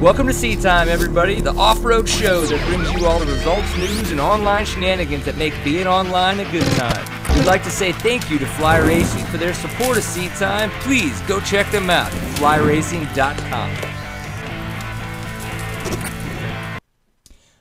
Welcome to Seat Time, everybody, the off road show that brings you all the results, news, and online shenanigans that make being online a good time. We'd like to say thank you to Fly Racing for their support of Seat Time. Please go check them out at flyracing.com.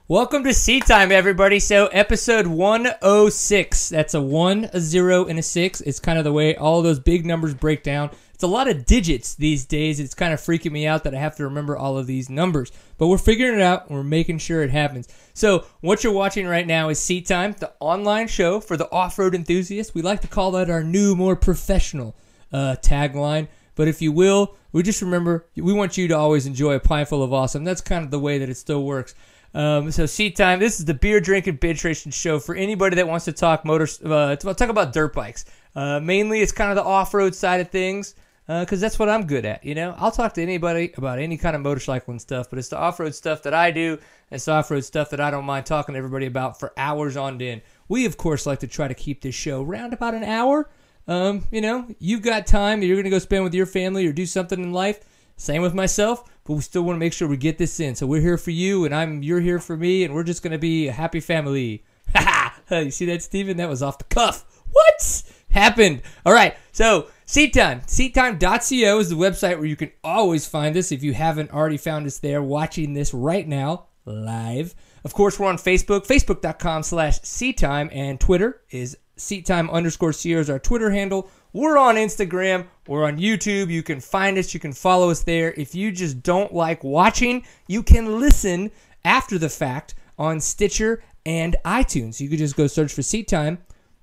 Welcome to Seat Time, everybody. So, episode 106. That's a 1, a 0, and a 6. It's kind of the way all those big numbers break down. It's a lot of digits these days. It's kind of freaking me out that I have to remember all of these numbers. But we're figuring it out we're making sure it happens. So, what you're watching right now is Seat Time, the online show for the off road enthusiast. We like to call that our new, more professional uh, tagline. But if you will, we just remember we want you to always enjoy a pint full of awesome. That's kind of the way that it still works. Um, so seat time. This is the beer drinking binge racing show for anybody that wants to talk motors. Uh, talk about dirt bikes. Uh, mainly, it's kind of the off road side of things because uh, that's what I'm good at. You know, I'll talk to anybody about any kind of motorcycle and stuff, but it's the off road stuff that I do. And it's the off road stuff that I don't mind talking to everybody about for hours on end. We, of course, like to try to keep this show around about an hour. Um, you know, you've got time that you're going to go spend with your family or do something in life. Same with myself, but we still want to make sure we get this in. So we're here for you, and I'm you're here for me, and we're just going to be a happy family. Ha. You see that, Steven? That was off the cuff. What happened? All right, so Seat Time. SeatTime.co is the website where you can always find us if you haven't already found us there watching this right now live. Of course, we're on Facebook, facebook.com slash SeatTime, and Twitter is SeatTime underscore CO is our Twitter handle. We're on Instagram. We're on YouTube. You can find us. You can follow us there. If you just don't like watching, you can listen after the fact on Stitcher and iTunes. You could just go search for Seat Time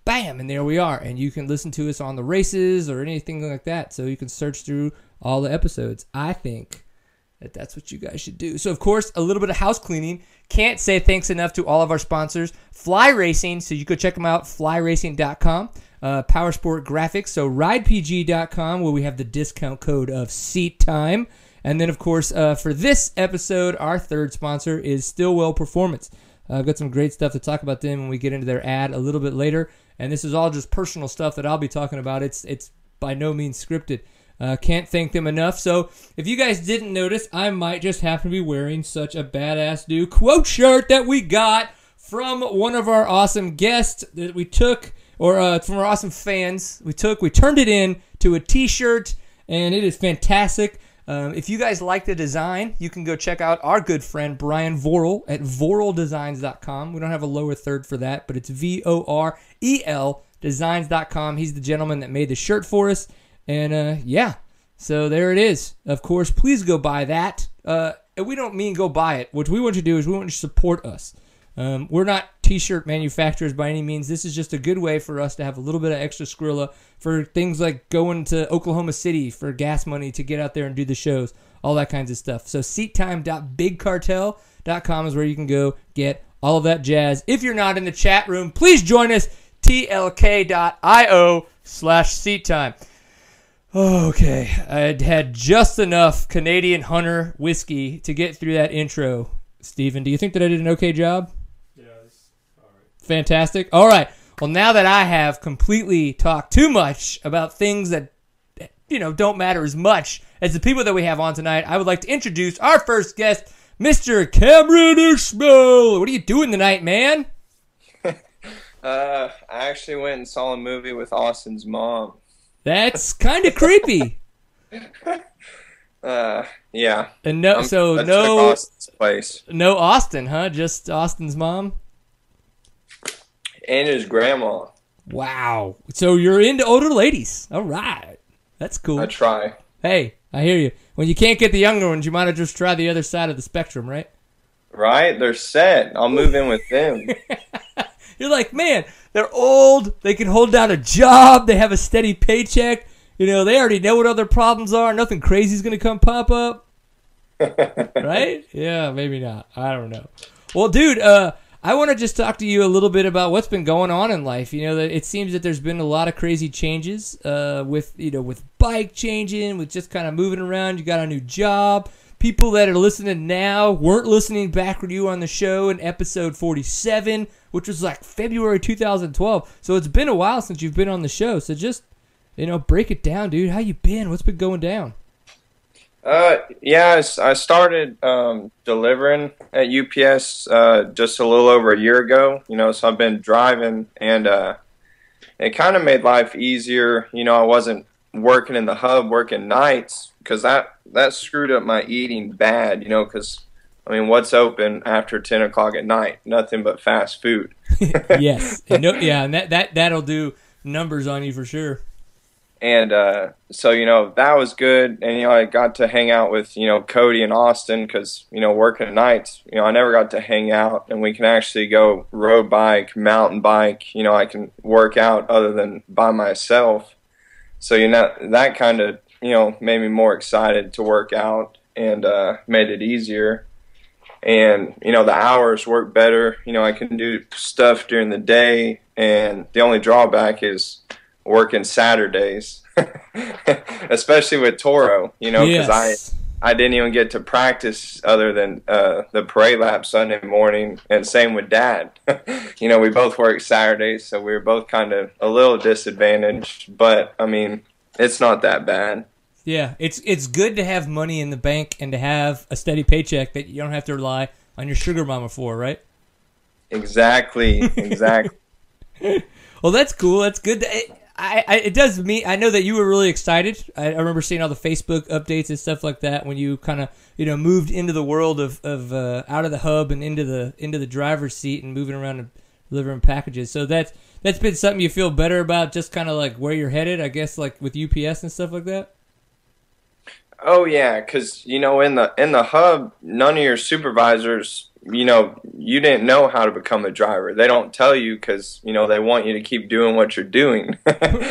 bam, and there we are. And you can listen to us on the races or anything like that. So you can search through all the episodes. I think that that's what you guys should do. So, of course, a little bit of house cleaning. Can't say thanks enough to all of our sponsors. Fly Racing, so you could check them out, flyracing.com. Uh, Powersport Graphics, so ridepg.com, where we have the discount code of seat time. And then, of course, uh, for this episode, our third sponsor is Stillwell Performance. I've got some great stuff to talk about them when we get into their ad a little bit later and this is all just personal stuff that I'll be talking about. It's it's by no means scripted. Uh, can't thank them enough. So if you guys didn't notice, I might just happen to be wearing such a badass new quote shirt that we got from one of our awesome guests that we took, or uh, from our awesome fans. We took, we turned it in to a T-shirt, and it is fantastic. Um, if you guys like the design, you can go check out our good friend Brian Vorel at voreldesigns.com. We don't have a lower third for that, but it's V O R E L designs.com. He's the gentleman that made the shirt for us. And uh, yeah, so there it is. Of course, please go buy that. Uh, and we don't mean go buy it. What we want you to do is we want you to support us. Um, we're not t-shirt manufacturers by any means. This is just a good way for us to have a little bit of extra Skrilla for things like going to Oklahoma City for gas money to get out there and do the shows, all that kinds of stuff. So seattime.bigcartel.com is where you can go get all of that jazz. If you're not in the chat room, please join us tlk.io slash seat time. Okay, I had just enough Canadian Hunter whiskey to get through that intro. Steven, do you think that I did an okay job? Yes. All right. Fantastic. All right. Well, now that I have completely talked too much about things that you know don't matter as much as the people that we have on tonight, I would like to introduce our first guest, Mr. Cameron Ishmael. What are you doing tonight, man? Uh, I actually went and saw a movie with Austin's mom. That's kind of creepy. Uh, yeah. And no, I'm- so no, Austin's place no Austin, huh? Just Austin's mom. And his grandma. Wow. So you're into older ladies. All right. That's cool. I try. Hey, I hear you. When you can't get the younger ones, you might have just try the other side of the spectrum, right? Right? They're set. I'll move in with them. You're like, man, they're old. They can hold down a job. They have a steady paycheck. You know, they already know what other problems are. Nothing crazy's going to come pop up. right? Yeah, maybe not. I don't know. Well, dude, uh, I want to just talk to you a little bit about what's been going on in life. You know, that it seems that there's been a lot of crazy changes uh, with you know with bike changing, with just kind of moving around. You got a new job. People that are listening now weren't listening back when you were on the show in episode 47, which was like February 2012. So it's been a while since you've been on the show. So just you know, break it down, dude. How you been? What's been going down? Uh, yeah, I started um, delivering at UPS uh, just a little over a year ago. You know, so I've been driving, and uh, it kind of made life easier. You know, I wasn't working in the hub, working nights, because that that screwed up my eating bad. You know, because I mean, what's open after ten o'clock at night? Nothing but fast food. yes. No, yeah, and that, that that'll do numbers on you for sure. And uh, so you know that was good. And you know i got to hang out with you know cody and austin because you know working at nights you know i never got to hang out. And we can actually go road bike mountain bike you know i can work out other than by myself. So you know that kind of you know made me more excited to work out and uh, made it easier. And you know the hours work better. You know i can do stuff during the day. And the only drawback is working Saturdays, especially with Toro. You know, because yes. I I didn't even get to practice other than uh, the parade lap Sunday morning, and same with Dad. you know, we both work Saturdays, so we were both kind of a little disadvantaged. But I mean, it's not that bad. Yeah, it's it's good to have money in the bank and to have a steady paycheck that you don't have to rely on your sugar mama for, right? Exactly, exactly. Well, that's cool. That's good. It, I, I, it does me. I know that you were really excited. I, I remember seeing all the Facebook updates and stuff like that when you kind of you know moved into the world of of uh, out of the hub and into the into the driver's seat and moving around and delivering packages. So that's that's been something you feel better about, just kind of like where you're headed. I guess like with UPS and stuff like that. Oh yeah, because you know in the in the hub, none of your supervisors, you know, you didn't know how to become a driver. They don't tell you because you know they want you to keep doing what you're doing.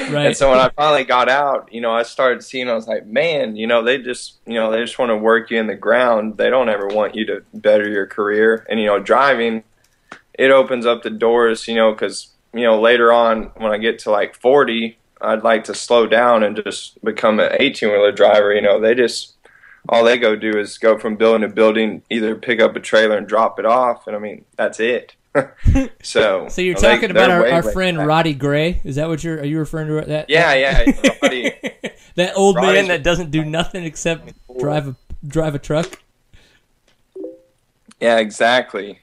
Right. And so when I finally got out, you know, I started seeing. I was like, man, you know, they just you know they just want to work you in the ground. They don't ever want you to better your career. And you know, driving, it opens up the doors. You know, because you know later on when I get to like forty. I'd like to slow down and just become an 18 wheeler driver. You know, they just all they go do is go from building to building, either pick up a trailer and drop it off, and I mean that's it. so, So you're talking about they're our, our friend back. Roddy Gray? Is that what you're? Are you referring to that? Yeah, yeah, Roddy. that old man that doesn't do nothing except drive a drive a truck. yeah, exactly.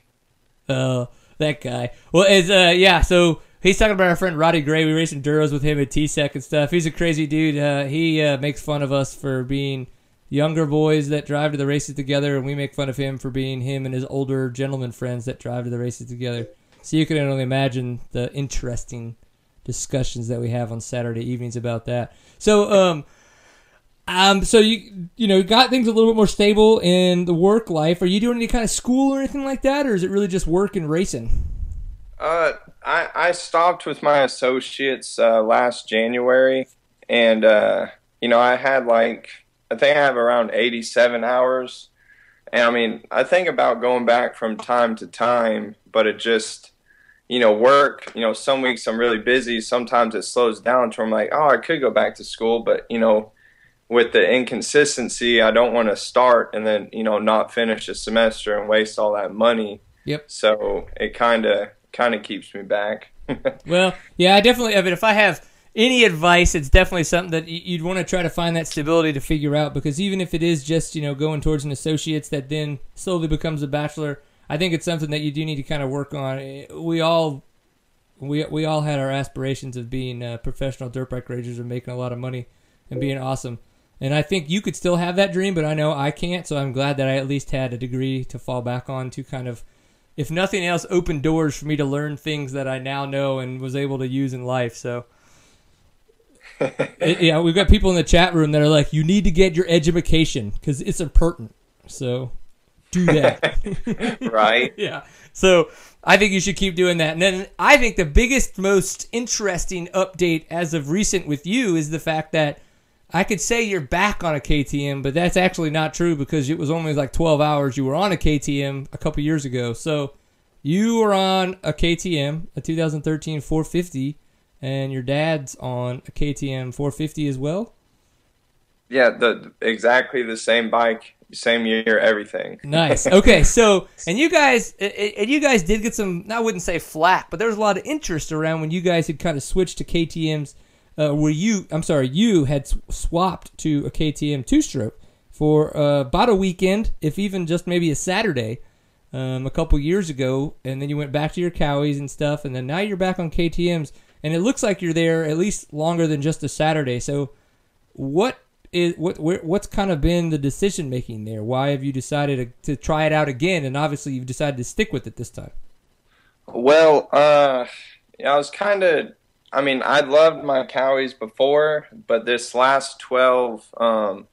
Oh, that guy. Well, is uh yeah. So he's talking about our friend Roddy Gray. We raced enduros with him at T-Sec and stuff. He's a crazy dude. Uh, he uh, makes fun of us for being younger boys that drive to the races together, and we make fun of him for being him and his older gentleman friends that drive to the races together. So you can only imagine the interesting discussions that we have on Saturday evenings about that. So um. Um, so you you know got things a little bit more stable in the work life. Are you doing any kind of school or anything like that, or is it really just work and racing? Uh, I I stopped with my associates uh, last January, and uh, you know I had like I think I have around eighty seven hours, and I mean I think about going back from time to time, but it just you know work. You know some weeks I'm really busy, sometimes it slows down to I'm like oh I could go back to school, but you know with the inconsistency I don't want to start and then you know not finish a semester and waste all that money. Yep. So it kind of kind of keeps me back. Well, yeah, I definitely. I mean, if I have any advice, it's definitely something that you'd want to try to find that stability to figure out. Because even if it is just you know going towards an associate's that then slowly becomes a bachelor, I think it's something that you do need to kind of work on. Eh, We all. We, we all had our aspirations of being uh, professional dirt bike racers and making a lot of money and being awesome. And I think you could still have that dream, but I know I can't. So I'm glad that I at least had a degree to fall back on to kind of if nothing else, open doors for me to learn things that I now know and was able to use in life. So, Eh, yeah, we've got people in the chat room that are like, "You need to get your education because it's important." So, do that. right? yeah. So I think you should keep doing that. And then I think the biggest, most interesting update as of recent with you is the fact that I could say you're back on a KTM, but that's actually not true because it was only like 12 hours you were on a KTM a couple years ago. So you were on a KTM, a 2013 450, and your dad's on a KTM 450 as well. Yeah, the exactly the same bike, same year, everything. Nice. Okay, so and you guys and you guys did get some. I wouldn't say flack, but there was a lot of interest around when you guys had kind of switched to KTM's. Uh, where you, I'm sorry, you had swapped to a KTM two stroke, for uh, about a weekend, if even just maybe a Saturday, um, a couple years ago, and then you went back to your Cowies and stuff, and then now you're back on KTM's, and it looks like you're there at least longer than just a Saturday. So, what is what where, what's kind of been the decision making there? Why have you decided to, to try it out again? And obviously, you've decided to stick with it this time. Well, uh, I was kind of. I mean, I loved my Cowies before, but this last twelve, um,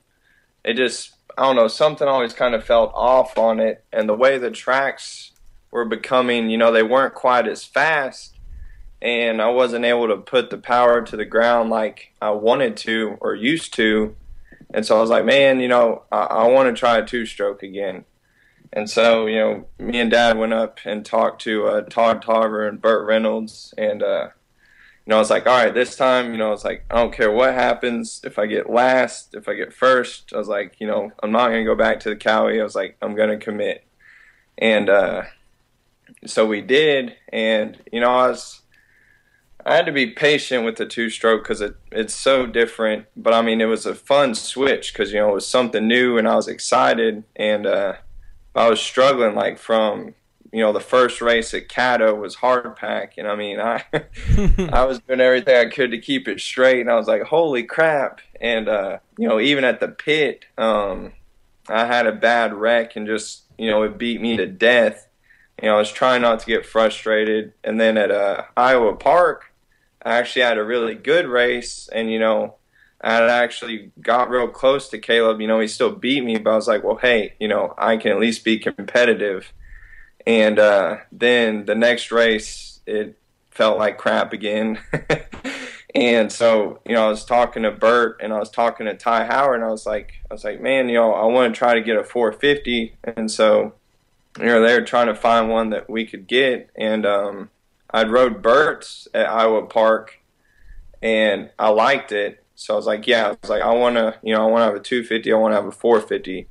it just I don't know something always kind of felt off on it, and the way the tracks were becoming, you know, they weren't quite as fast, and I wasn't able to put the power to the ground like I wanted to or used to, and so I was like, man, you know, I, I want to try a two stroke again. And so, you know, me and Dad went up and talked to uh, Todd Tarver and Burt Reynolds, and uh, you know, I was like, all right, this time, you know, it's like I don't care what happens. If I get last, if I get first, I was like, you know, I'm not gonna go back to the Cowie. I was like, I'm gonna commit, and uh, so we did. And you know, I was, I had to be patient with the two stroke because it it's so different. But I mean, it was a fun switch because you know it was something new, and I was excited, and uh, I was struggling like from you know, the first race at Caddo was hard pack, and I mean, I I was doing everything I could to keep it straight, and I was like, holy crap! And uh, you know, even at the pit, um, I had a bad wreck, and just you know, it beat me to death. You know, I was trying not to get frustrated, and then at uh, Iowa Park, I actually had a really good race, and you know, I actually got real close to Caleb. You know, he still beat me, but I was like, well, hey, you know, I can at least be competitive and uh, then the next race, it felt like crap again. and so, you know, I was talking to Burt and I was talking to Ty Howard, and I was like, I was like, man, you know, I want to try to get a 450. And so, you know, they were trying to find one that we could get. And um, I'd rode Burt's at Iowa Park, and I liked it. So I was like, yeah, I was like, I want to, you know, I want to have a 250. I want to have a 450.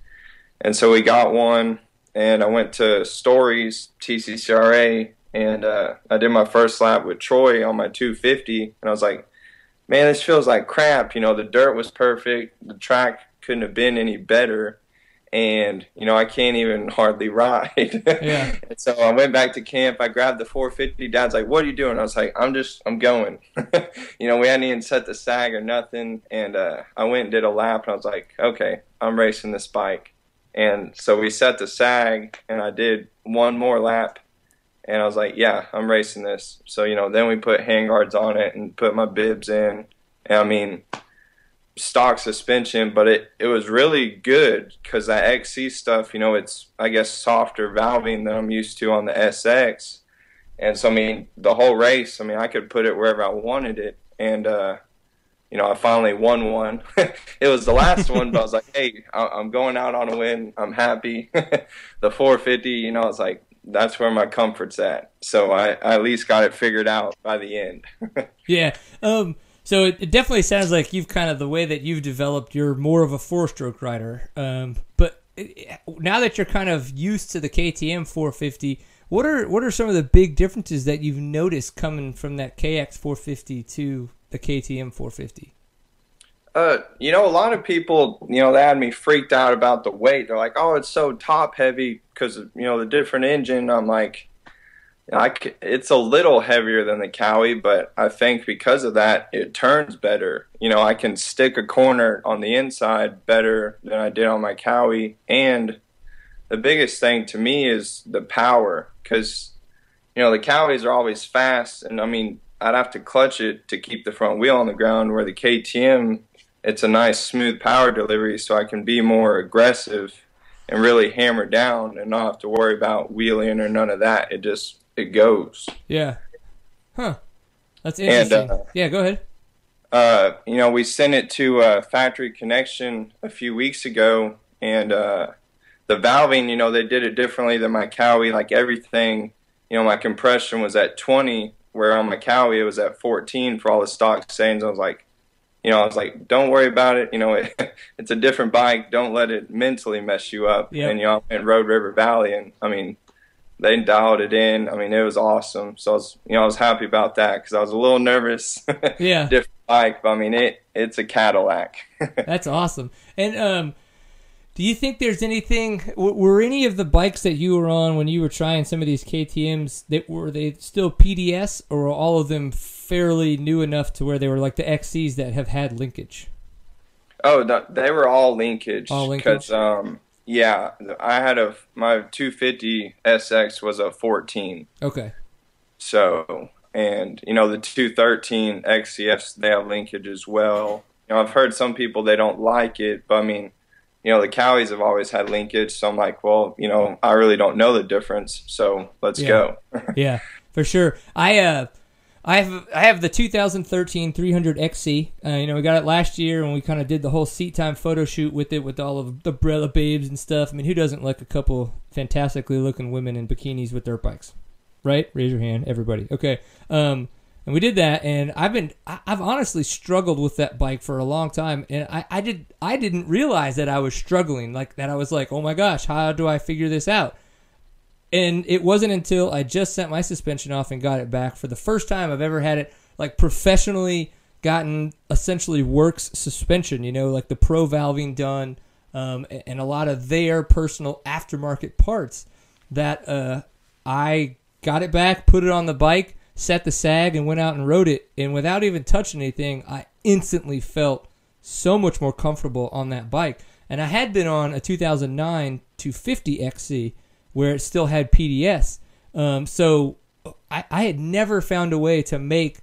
And so we got one and I went to Stories TCCRA and uh, I did my first lap with Troy on my 250, and I was like, man, this feels like crap. You know, the dirt was perfect, the track couldn't have been any better, and you know, I can't even hardly ride. Yeah. and so I went back to camp. I grabbed the 450. Dad's like, "What are you doing?" I was like, "I'm just, I'm going." you know, we hadn't even set the sag or nothing, and uh, I went and did a lap, and I was like, "Okay, I'm racing this bike." And so we set the sag, and I did one more lap, and I was like, "Yeah, I'm racing this." So you know, then we put handguards on it and put my bibs in. And I mean, stock suspension, but it it was really good because that XC stuff, you know, it's I guess softer valving than I'm used to on the SX. And so I mean, the whole race, I mean, I could put it wherever I wanted it, and uh, you know, I finally won one. it was the last one, but I was like, hey, I'm going out on a win. I'm happy. the 450, you know, it's like, that's where my comfort's at. So I, I at least got it figured out by the end. yeah. Um, so it, it, definitely sounds like you've kind of the way that you've developed, you're more of a four stroke rider. Um, but it, now that you're kind of used to the KTM 450, what are what are some of the big differences that you've noticed coming from that KX 450 to the KTM 450? Uh, you know, a lot of people, you know, they had me freaked out about the weight. They're like, "Oh, it's so top heavy because you know the different engine." I'm like, It's a little heavier than the Cowie, but I think because of that, it turns better. You know, I can stick a corner on the inside better than I did on my Cowie, and the biggest thing to me is the power because you know the Cowies are always fast, and I mean I'd have to clutch it to keep the front wheel on the ground. Where the KTM, it's a nice smooth power delivery, so I can be more aggressive and really hammer down and not have to worry about wheeling or none of that. It just it goes. Yeah. Huh. That's interesting. And, uh, yeah, go ahead. Uh, you know, we sent it to uh, Factory Connection a few weeks ago, and uh, the valving, you know, they did it differently than my Cowie. Like everything, you know, my compression was at 20 where on my Cowie it was at 14 for all the stock settings. I was like, you know, I was like, don't worry about it. You know, it, it's a different bike. Don't let it mentally mess you up. Yep. And you know, I went Road River Valley, and I mean, they dialed it in. I mean, it was awesome. So I was, you know, I was happy about that because I was a little nervous. yeah, different bike, but I mean, it it's a Cadillac. That's awesome. And um, Do you think there's anything? w- Were any of the bikes that you were on when you were trying some of these KTM's that were they still PDS, or were all of them fairly new enough to where they were like the XCs that have had linkage? Oh, th- they were all linkage. All linkage? Because, um, yeah, I had a my 250 SX was a 14. Okay. So, and you know the 213 XCFs they have linkage as well. You know, I've heard some people they don't like it, but I mean, you know, the Cowies have always had linkage. So I'm like, well, you know, I really don't know the difference. So let's Yeah. go. yeah, for sure. I uh, I have I have the 2013 300 XC. Uh, you know, we got it last year, and we kind of did the whole seat time photo shoot with it, with all of the Brella babes and stuff. I mean, who doesn't like a couple fantastically looking women in bikinis with dirt bikes? Right? Raise your hand, everybody. Okay. Um, and we did that, and I've been I, I've honestly struggled with that bike for a long time, and I, I did I didn't realize that I was struggling like that. I was like, oh my gosh, how do I figure this out? And it wasn't until I just sent my suspension off and got it back for the first time I've ever had it like professionally gotten essentially works suspension, you know, like the pro valving done, um, and a lot of their personal aftermarket parts that uh, I got it back, put it on the bike, set the sag, and went out and rode it. And without even touching anything, I instantly felt so much more comfortable on that bike. And I had been on a 2009 250 XC where it still had PDS. Um, so I, I had never found a way to make.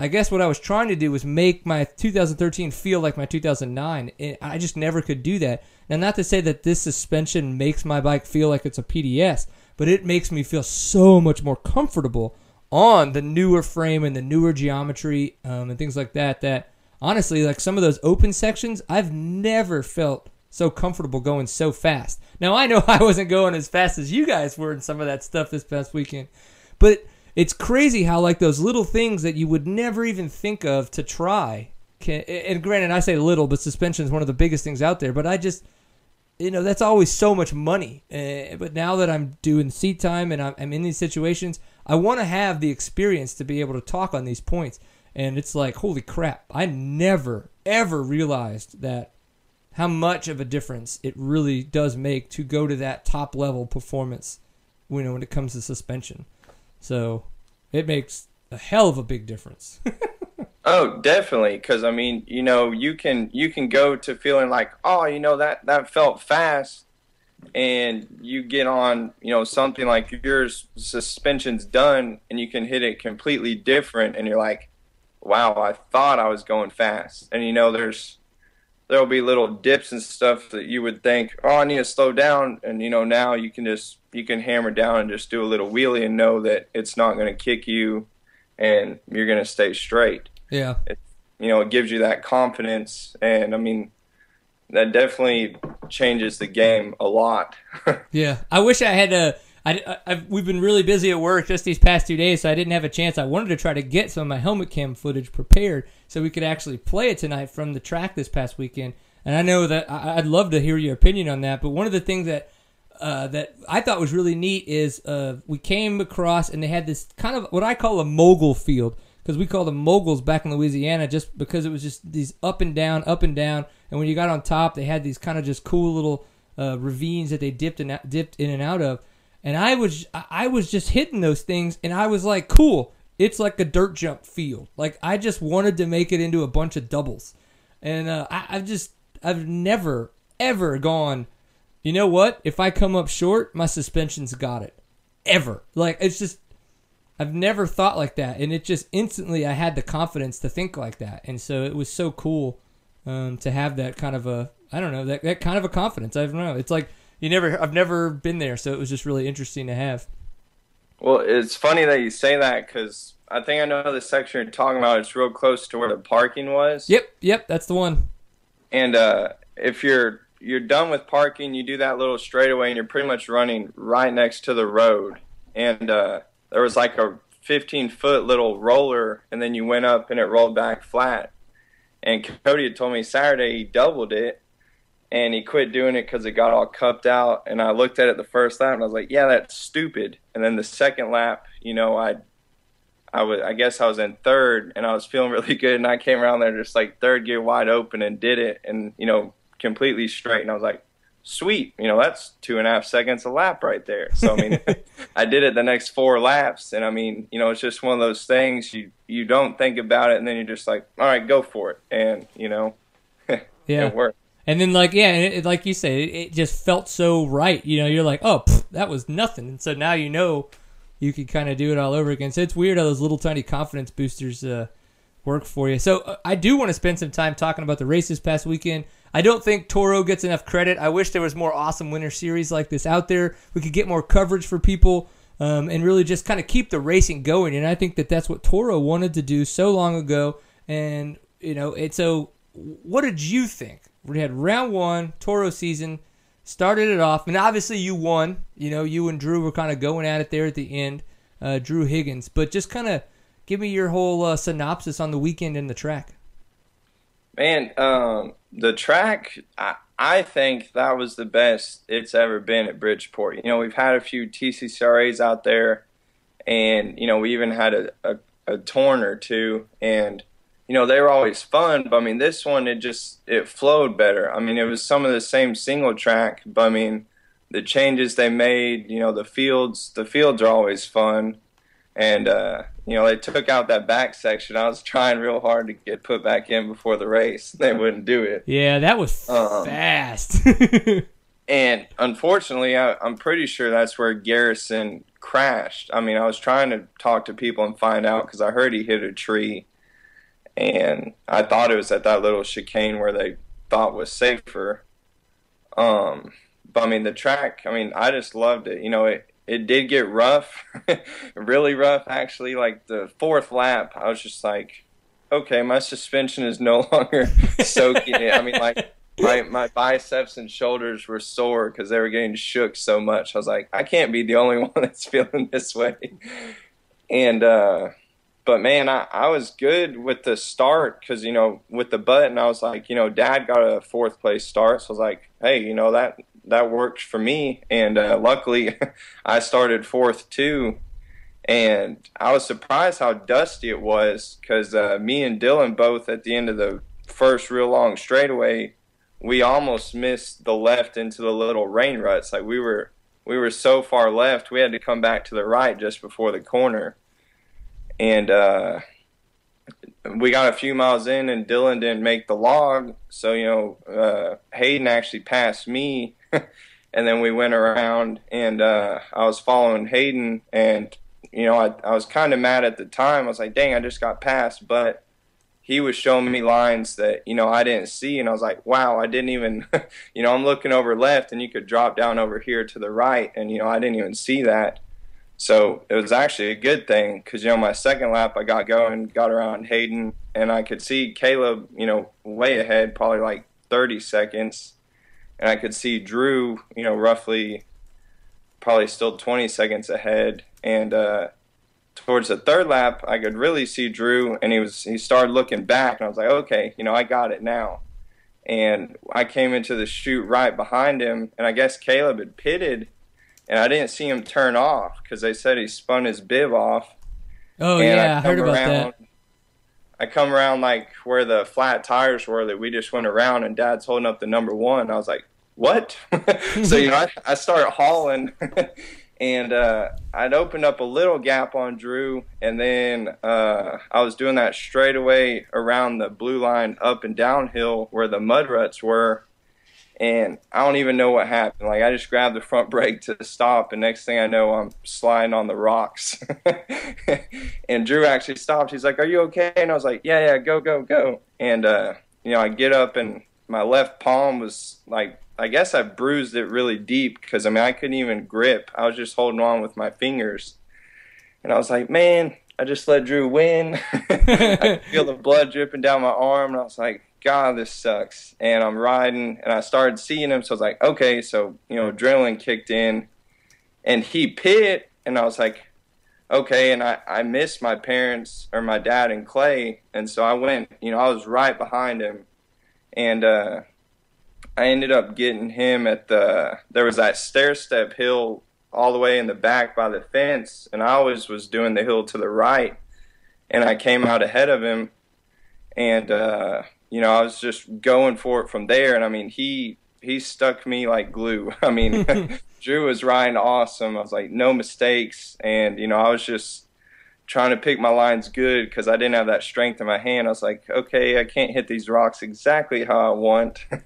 I guess what I was trying to do was make my 2013 feel like my 2009. And I just never could do that. Now, not to say that this suspension makes my bike feel like it's a PDS, but it makes me feel so much more comfortable on the newer frame and the newer geometry um, and things like that. That honestly, like some of those open sections, I've never felt so comfortable going so fast. Now I know I wasn't going as fast as you guys were in some of that stuff this past weekend, but it's crazy how like those little things that you would never even think of to try. Can, and granted, I say little, but suspension is one of the biggest things out there. But I just, you know, that's always so much money. Uh, but now that I'm doing seat time and I'm, I'm in these situations, I want to have the experience to be able to talk on these points. And it's like, holy crap! I never ever realized that how much of a difference it really does make to go to that top level performance you know when it comes to suspension so it makes a hell of a big difference Oh, definitely. Because I mean, you know, you can you can go to feeling like, oh, you know that that felt fast, and you get on, you know, something like yours suspension's done, and you can hit it completely different, and you're like, wow, I thought I was going fast, and you know, there's there'll be little dips and stuff that you would think, oh, I need to slow down, and you know, now you can just you can hammer down and just do a little wheelie and know that it's not going to kick you, and you're going to stay straight yeah you know, it gives you that confidence. And I mean, that definitely changes the game a lot. yeah i wish i had a I, I've, we've been really busy at work just these past two days, so I didn't have a chance. I wanted to try to get some of my helmet cam footage prepared so we could actually play it tonight from the track this past weekend. And I know that I, I'd love to hear your opinion on that. But one of the things that uh, that I thought was really neat is uh, we came across and they had this kind of what I call a mogul field because we call them moguls back in Louisiana just because it was just these up and down, up and down. And when you got on top, they had these kind of just cool little uh, ravines that they dipped in, dipped in and out of. And I was I was just hitting those things, and I was like, cool. It's like a dirt jump field. Like I just wanted to make it into a bunch of doubles, and uh, I, I've just I've never ever gone. You know what? If I come up short, my suspension's got it. Ever. Like it's just I've never thought like that, and it just instantly I had the confidence to think like that, and so it was so cool um, to have that kind of a I don't know that that kind of a confidence. I don't know. It's like you never I've never been there, so it was just really interesting to have. well, it's funny that you say that because I think I know the section you're talking about. It's real close to where the parking was. Yep, yep, that's the one. And uh, if you're you're done with parking, you do that little straightaway, and you're pretty much running right next to the road. And uh, there was like a 15 foot little roller, and then you went up, and it rolled back flat. And Cody had told me Saturday he doubled it, and he quit doing it because it got all cupped out. And I looked at it the first lap, and I was like, "Yeah, that's stupid." And then the second lap, you know, I I was I guess I was in third and I was feeling really good and I came around there just like third gear wide open and did it and you know completely straight and I was like sweet, you know, that's two and a half seconds a lap right there. So I mean, I did it the next four laps, and I mean, you know, it's just one of those things you you don't think about it, and then you're just like, all right, go for it, and you know, Yeah. it worked. And then, like, yeah, it, like you said, it, it just felt so right. You know, you're like, oh, pff, that was nothing. And so now you know you can kind of do it all over again. So it's weird how those little tiny confidence boosters uh, work for you. So uh, I do want to spend some time talking about the race this past weekend. I don't think Toro gets enough credit. I wish there was more awesome winter series like this out there. We could get more coverage for people um, and really just kind of keep the racing going. And I think that that's what Toro wanted to do so long ago. And you know, it so. What did you think? We had round one, Toro season, started it off, and obviously you won. You know, you and Drew were kind of going at it there at the end, uh, Drew Higgins. But just kind of give me your whole uh, synopsis on the weekend and the track. Man, um, the track, I, I think that was the best it's ever been at Bridgeport. You know, we've had a few TCCRAs out there, and, you know, we even had a, a, a torn or two, and, you know, they were always fun, but I mean, this one, it just, it flowed better. I mean, it was some of the same single track, but I mean, the changes they made, you know, the fields, the fields are always fun and uh, you know they took out that back section. I was trying real hard to get put back in before the race. They wouldn't do it, Yeah, that was Um, fast. and unfortunately, I, I'm pretty sure that's where Garrison crashed. I mean, I was trying to talk to people and find out because I heard he hit a tree, and I thought it was at that little chicane where they thought was safer. Um, but I mean, the track. I mean, I just loved it. You know, it it did get rough, really rough actually. Like the fourth lap, I was just like, okay, my suspension is no longer soaking it. I mean, like my my biceps and shoulders were sore because they were getting shook so much. I was like, I can't be the only one that's feeling this way. And uh, but man, I, I was good with the start because you know with the button, I was like, you know, Dad got a fourth place start, so I was like, hey, you know that that worked for me, and uh, luckily I started fourth too. And I was surprised how dusty it was because uh, me and Dylan both at the end of the first real long straightaway, we almost missed the left into the little rain ruts. Like we were we were so far left, we had to come back to the right just before the corner. And uh, we got a few miles in, and Dylan didn't make the log. So you know, uh, Hayden actually passed me, and then we went around, and uh, I was following Hayden, and you know, I, I was kind of mad at the time. I was like, dang, I just got passed, but he was showing me lines that you know I didn't see, and I was like, wow, I didn't even, you know, I'm looking over left, and you could drop down over here to the right, and you know, I didn't even see that. So it was actually a good thing because you know my second lap I got going, got around Hayden, and I could see Caleb, you know, way ahead, probably like 30 seconds, and I could see Drew, you know, roughly probably still 20 seconds ahead, and uh, towards the third lap I could really see Drew, and he was he started looking back, and I was like, okay, you know, I got it now. And I came into the chute right behind him, and I guess Caleb had pitted, and I didn't see him turn off because they said he spun his bib off. oh and yeah, I heard come about around, that. I come around like where the flat tires were that we just went around, and Dad's holding up the number one. I was like, "What?" so you know, I, I start hauling, and uh, I'd opened up a little gap on Drew, and then uh, I was doing that straightaway around the blue line up and downhill where the mud ruts were. And I don't even know what happened. Like I just grabbed the front brake to stop, and next thing I know, I'm sliding on the rocks. and Drew actually stopped. He's like, "Are you okay?" And I was like, "Yeah, yeah, go, go, go." And uh, you know, I get up, and my left palm was like, I guess I bruised it really deep because I mean I couldn't even grip. I was just holding on with my fingers, and I was like, "Man, I just let Drew win." I could feel the blood dripping down my arm, and I was like, God, this sucks. And I'm riding, and I started seeing him, so I was like, okay, so you know, adrenaline kicked in, and he pit, and I was like, okay, and I I missed my parents or my dad and Clay, and so I went, you know, I was right behind him, and uh, I ended up getting him at the there was that stair step hill all the way in the back by the fence, and I always was doing the hill to the right, and I came out ahead of him, and uh, you know I was just going for it from there, and I mean he he stuck me like glue. I mean, Drew was riding awesome. I was like no mistakes, and you know I was just trying to pick my lines good because I didn't have that strength in my hand. I was like, okay, I can't hit these rocks exactly how I want.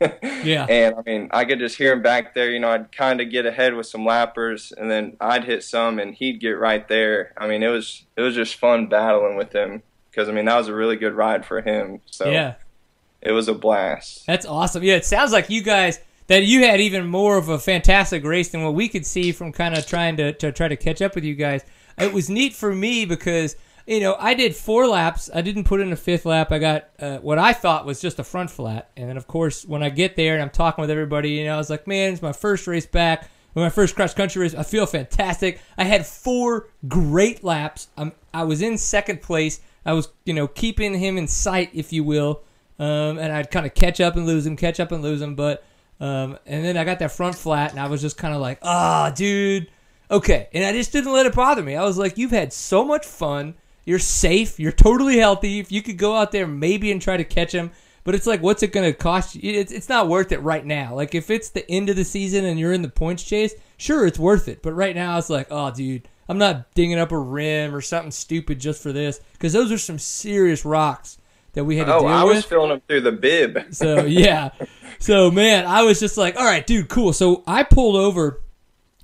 Yeah. And I mean, I could just hear him back there. You know, I'd kind of get ahead with some lappers, and then I'd hit some, and he'd get right there. I mean, it was it was just fun battling with him because I mean that was a really good ride for him. So Yeah. It was a blast. That's awesome. Yeah, it sounds like you guys that you had even more of a fantastic race than what we could see from kind of trying to, to try to catch up with you guys. It was neat for me because you know I did four laps. I didn't put in a fifth lap. I got uh, what I thought was just a front flat, and then of course when I get there and I'm talking with everybody, you know, I was like, man, it's my first race back. My first cross country race. I feel fantastic. I had four great laps. I'm, I was in second place. I was, you know, keeping him in sight, if you will. Um, and I'd kind of catch up and lose him, catch up and lose him. But um, and then I got that front flat, and I was just kind of like, ah, dude, okay. And I just didn't let it bother me. I was like, you've had so much fun. You're safe. You're totally healthy. If you could go out there maybe and try to catch him, but it's like, what's it going to cost you? It's, it's not worth it right now. Like if it's the end of the season and you're in the points chase, sure, it's worth it. But right now, it's like, oh, dude. I'm not dinging up a rim or something stupid just for this because those are some serious rocks that we had to Oh, deal I with. was filling him through the bib. So yeah. So man, I was just like, all right, dude, cool. So I pulled over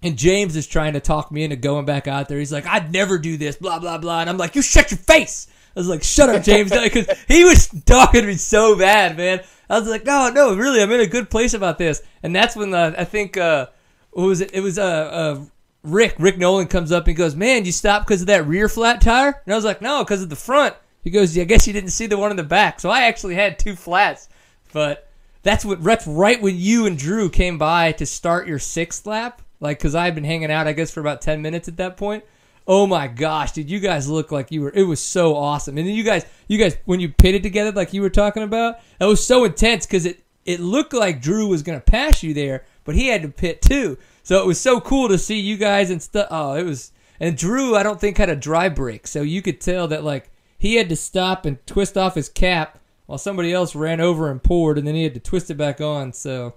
and James is trying to talk me into going back out there. He's like, I'd never do this, blah, blah, blah. And I'm like, you shut your face. I was like, shut up, James. Because he was talking to me so bad, man. I was like, no, no, really, I'm in a good place about this. And that's when the, I think, uh, what was it? It was, uh, uh, Rick, Rick Nolan comes up and goes, man, you stopped because of that rear flat tire? And I was like, no, because of the front. He goes, yeah, I guess you didn't see the one in the back. So I actually had two flats, but that's what that's right when you and Drew came by to start your sixth lap. Like, cause I'd been hanging out, I guess, for about ten minutes at that point. Oh my gosh, did you guys look like you were? It was so awesome. And then you guys, you guys, when you pitted together, like you were talking about, that was so intense because it it looked like Drew was gonna pass you there, but he had to pit too. So it was so cool to see you guys and stuff. Oh, it was. And Drew, I don't think had a dry brake, so you could tell that like he had to stop and twist off his cap while somebody else ran over and poured, and then he had to twist it back on. So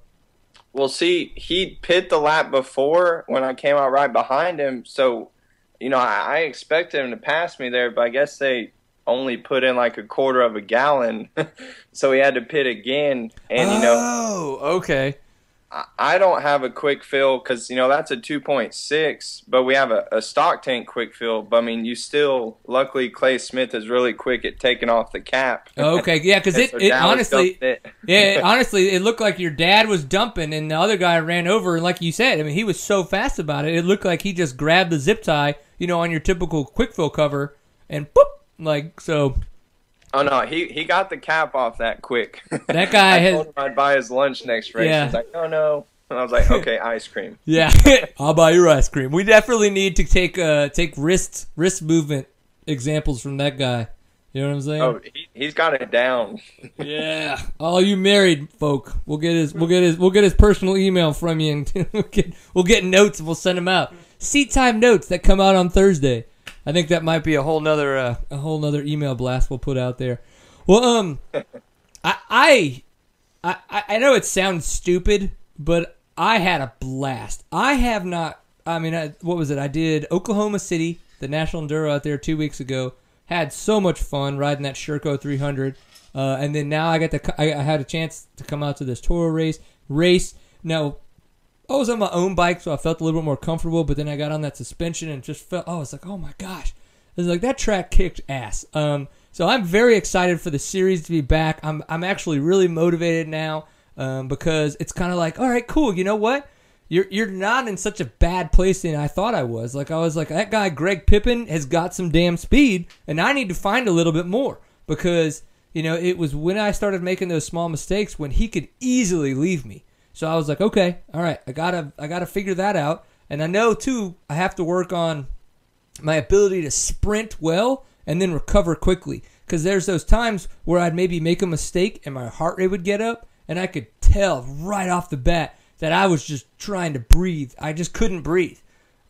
Well, see, he pit the lap before when I came out right behind him. So, you know, I, I expected him to pass me there, but I guess they only put in like a quarter of a gallon. so he had to pit again. And, you know, oh, okay, I, don't have a quick fill because, you know, that's a 2.6, but we have a, a stock tank quick fill. But I mean, you still, luckily, Clay Smith is really quick at taking off the cap. Oh, okay, yeah, because it, So it honestly, it. yeah, honestly, it looked like your dad was dumping, and the other guy ran over, and like you said, I mean, he was so fast about it. It looked like he just grabbed the zip tie, you know, on your typical quick fill cover, and boop, like so. Oh no, he he got the cap off that quick. That guy I has- told him I'd buy his lunch next race. Yeah. He's like, oh no. And I was like, okay, ice cream. Yeah, I'll buy your ice cream. We definitely need to take uh take wrist wrist movement examples from that guy. You know what I'm saying? Oh, he, he's got it down. Yeah. All you married folk, we'll get his we'll get his we'll get his personal email from you and we'll get we'll get notes and we'll send them out. Seat time notes that come out on Thursday. I think that might be a whole nother uh, a whole nother email blast we'll put out there. Well, um, I I I, I know it sounds stupid, but I had a blast. I have not. I mean, I, what was it? I did Oklahoma City, the National Enduro out there two weeks ago. Had so much fun riding that Sherco 300, uh, and then now I got the I, I had a chance to come out to this Toro race. Race now. I was on my own bike, so I felt a little bit more comfortable. But then I got on that suspension and just felt. Oh, it's like, oh my gosh, it's like that track kicked ass. Um, so I'm very excited for the series to be back. I'm I'm actually really motivated now um, because it's kind of like, all right, cool. You know what? You're you're not in such a bad place than I thought I was. Like I was like that guy Greg Pippin has got some damn speed, and I need to find a little bit more because you know it was when I started making those small mistakes when he could easily leave me. So I was like, okay, all right, I gotta I gotta figure that out, and I know too I have to work on my ability to sprint well and then recover quickly. Because there's those times where I'd maybe make a mistake and my heart rate would get up, and I could tell right off the bat that I was just trying to breathe. I just couldn't breathe.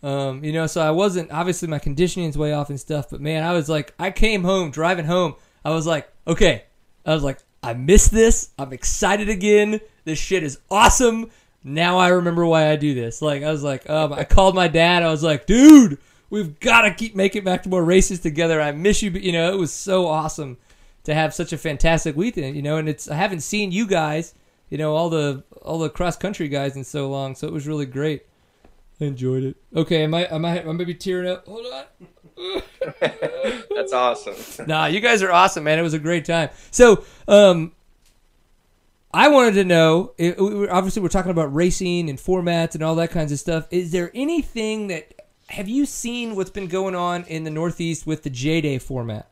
Um, you know, so I wasn't obviously my conditioning's way off and stuff, but man, I was like, I came home driving home. I was like, okay, I was like, I miss this. I'm excited again. This shit is awesome. Now I remember why I do this. Like I was like, um, I called my dad. I was like, dude, we've got to keep making back to more races together. I miss you. But you know, it was so awesome to have such a fantastic weekend. You know, and it's I haven't seen you guys. You know, all the all the cross country guys in so long. So it was really great. I enjoyed it. Okay, am I am I am maybe tearing up? Hold on. That's awesome. Nah, you guys are awesome, man. It was a great time. So, um, I wanted to know. Obviously, we're talking about racing and formats and all that kinds of stuff. Is there anything that have you seen what's been going on in the Northeast with the J Day format?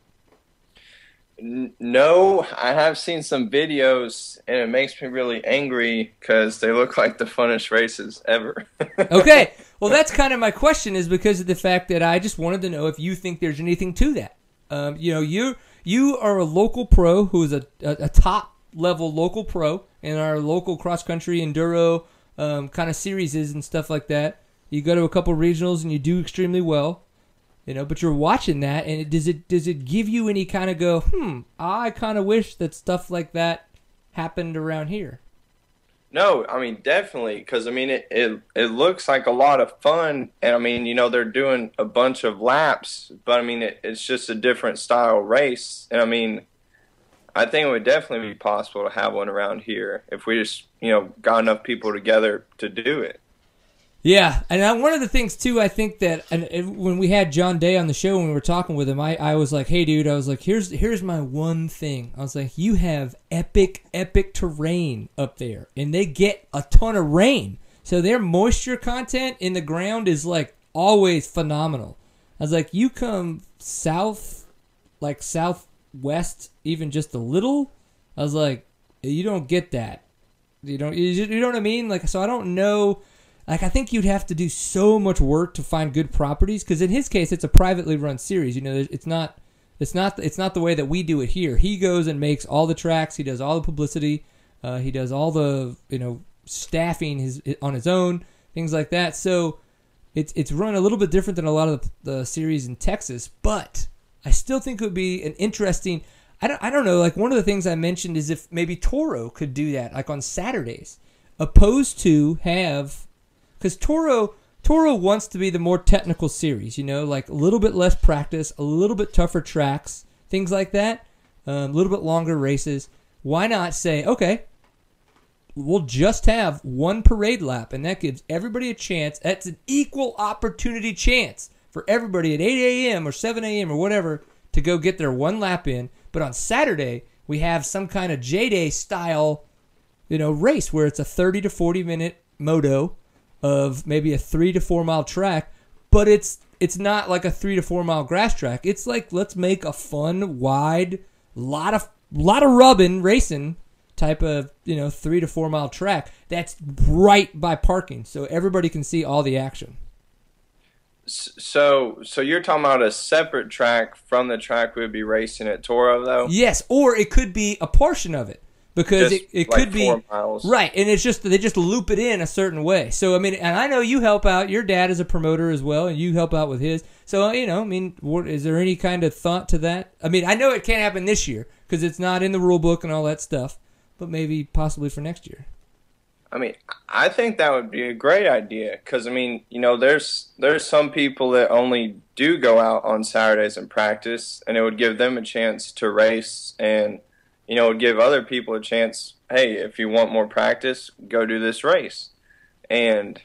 No, I have seen some videos, and it makes me really angry because they look like the funnest races ever. Okay, well, that's kind of my question, is because of the fact that I just wanted to know if you think there's anything to that. Um, you know, you you are a local pro who is a, a, a top level local pro in our local cross country enduro um, kind of series and stuff like that. You go to a couple regionals and you do extremely well, you know. But you're watching that, and it, does it does it give you any kind of go? Hmm, I kind of wish that stuff like that happened around here. No, I mean definitely because I mean it, it it looks like a lot of fun, and I mean you know they're doing a bunch of laps, but I mean it, it's just a different style race, and I mean I think it would definitely be possible to have one around here if we just you know got enough people together to do it. Yeah, and I, one of the things too, I think that, and it, when we had John Day on the show, when we were talking with him, I, I was like, "Hey, dude," I was like, "Here's here's my one thing." I was like, "You have epic, epic terrain up there, and they get a ton of rain, so their moisture content in the ground is like always phenomenal." I was like, "You come south, like southwest, even just a little." I was like, "You don't get that." You don't, you, you know what I mean? Like, so I don't know. Like, I think you'd have to do so much work to find good properties because in his case, it's a privately run series. You know, it's not, it's not, it's not the way that we do it here. He goes and makes all the tracks. He does all the publicity. Uh, he does all the, you know, staffing his on his own, things like that. So it's it's run a little bit different than a lot of the, the series in Texas, but I still think it would be an interesting. I don't, I don't know. Like one of the things I mentioned is if maybe Toro could do that, like on Saturdays, opposed to have, because Toro Toro wants to be the more technical series. You know, like a little bit less practice, a little bit tougher tracks, things like that, um, a little bit longer races. Why not say, okay, we'll just have one parade lap, and that gives everybody a chance. That's an equal opportunity chance for everybody at 8 a.m. or 7 a.m. or whatever to go get their one lap in. But on Saturday, we have some kind of J Day style, you know, race where it's a 30 to 40 minute moto of maybe a three to four mile track, but it's it's not like a three to four mile grass track. It's like let's make a fun, wide, lot of lot of rubbing racing type of you know three to four mile track that's right by parking, so everybody can see all the action. So so you're talking about a separate track from the track we'd be racing at Toro though? Yes, or it could be a portion of it because Just it, it like could be miles. right, and it's just they just loop it in a certain way. So I mean, and I know you help out. Your dad is a promoter as well, and you help out with his. So uh, you know, I mean, what, is there any kind of thought to that? I mean, I know it can't happen this year because it's not in the rule book and all that stuff, but maybe possibly for next year. I mean, I think that would be a great idea because I mean, you know, there's there's some people that only do go out on Saturdays and practice, and it would give them a chance to race, and you know, would give other people a chance. Hey, if you want more practice, go do this race, and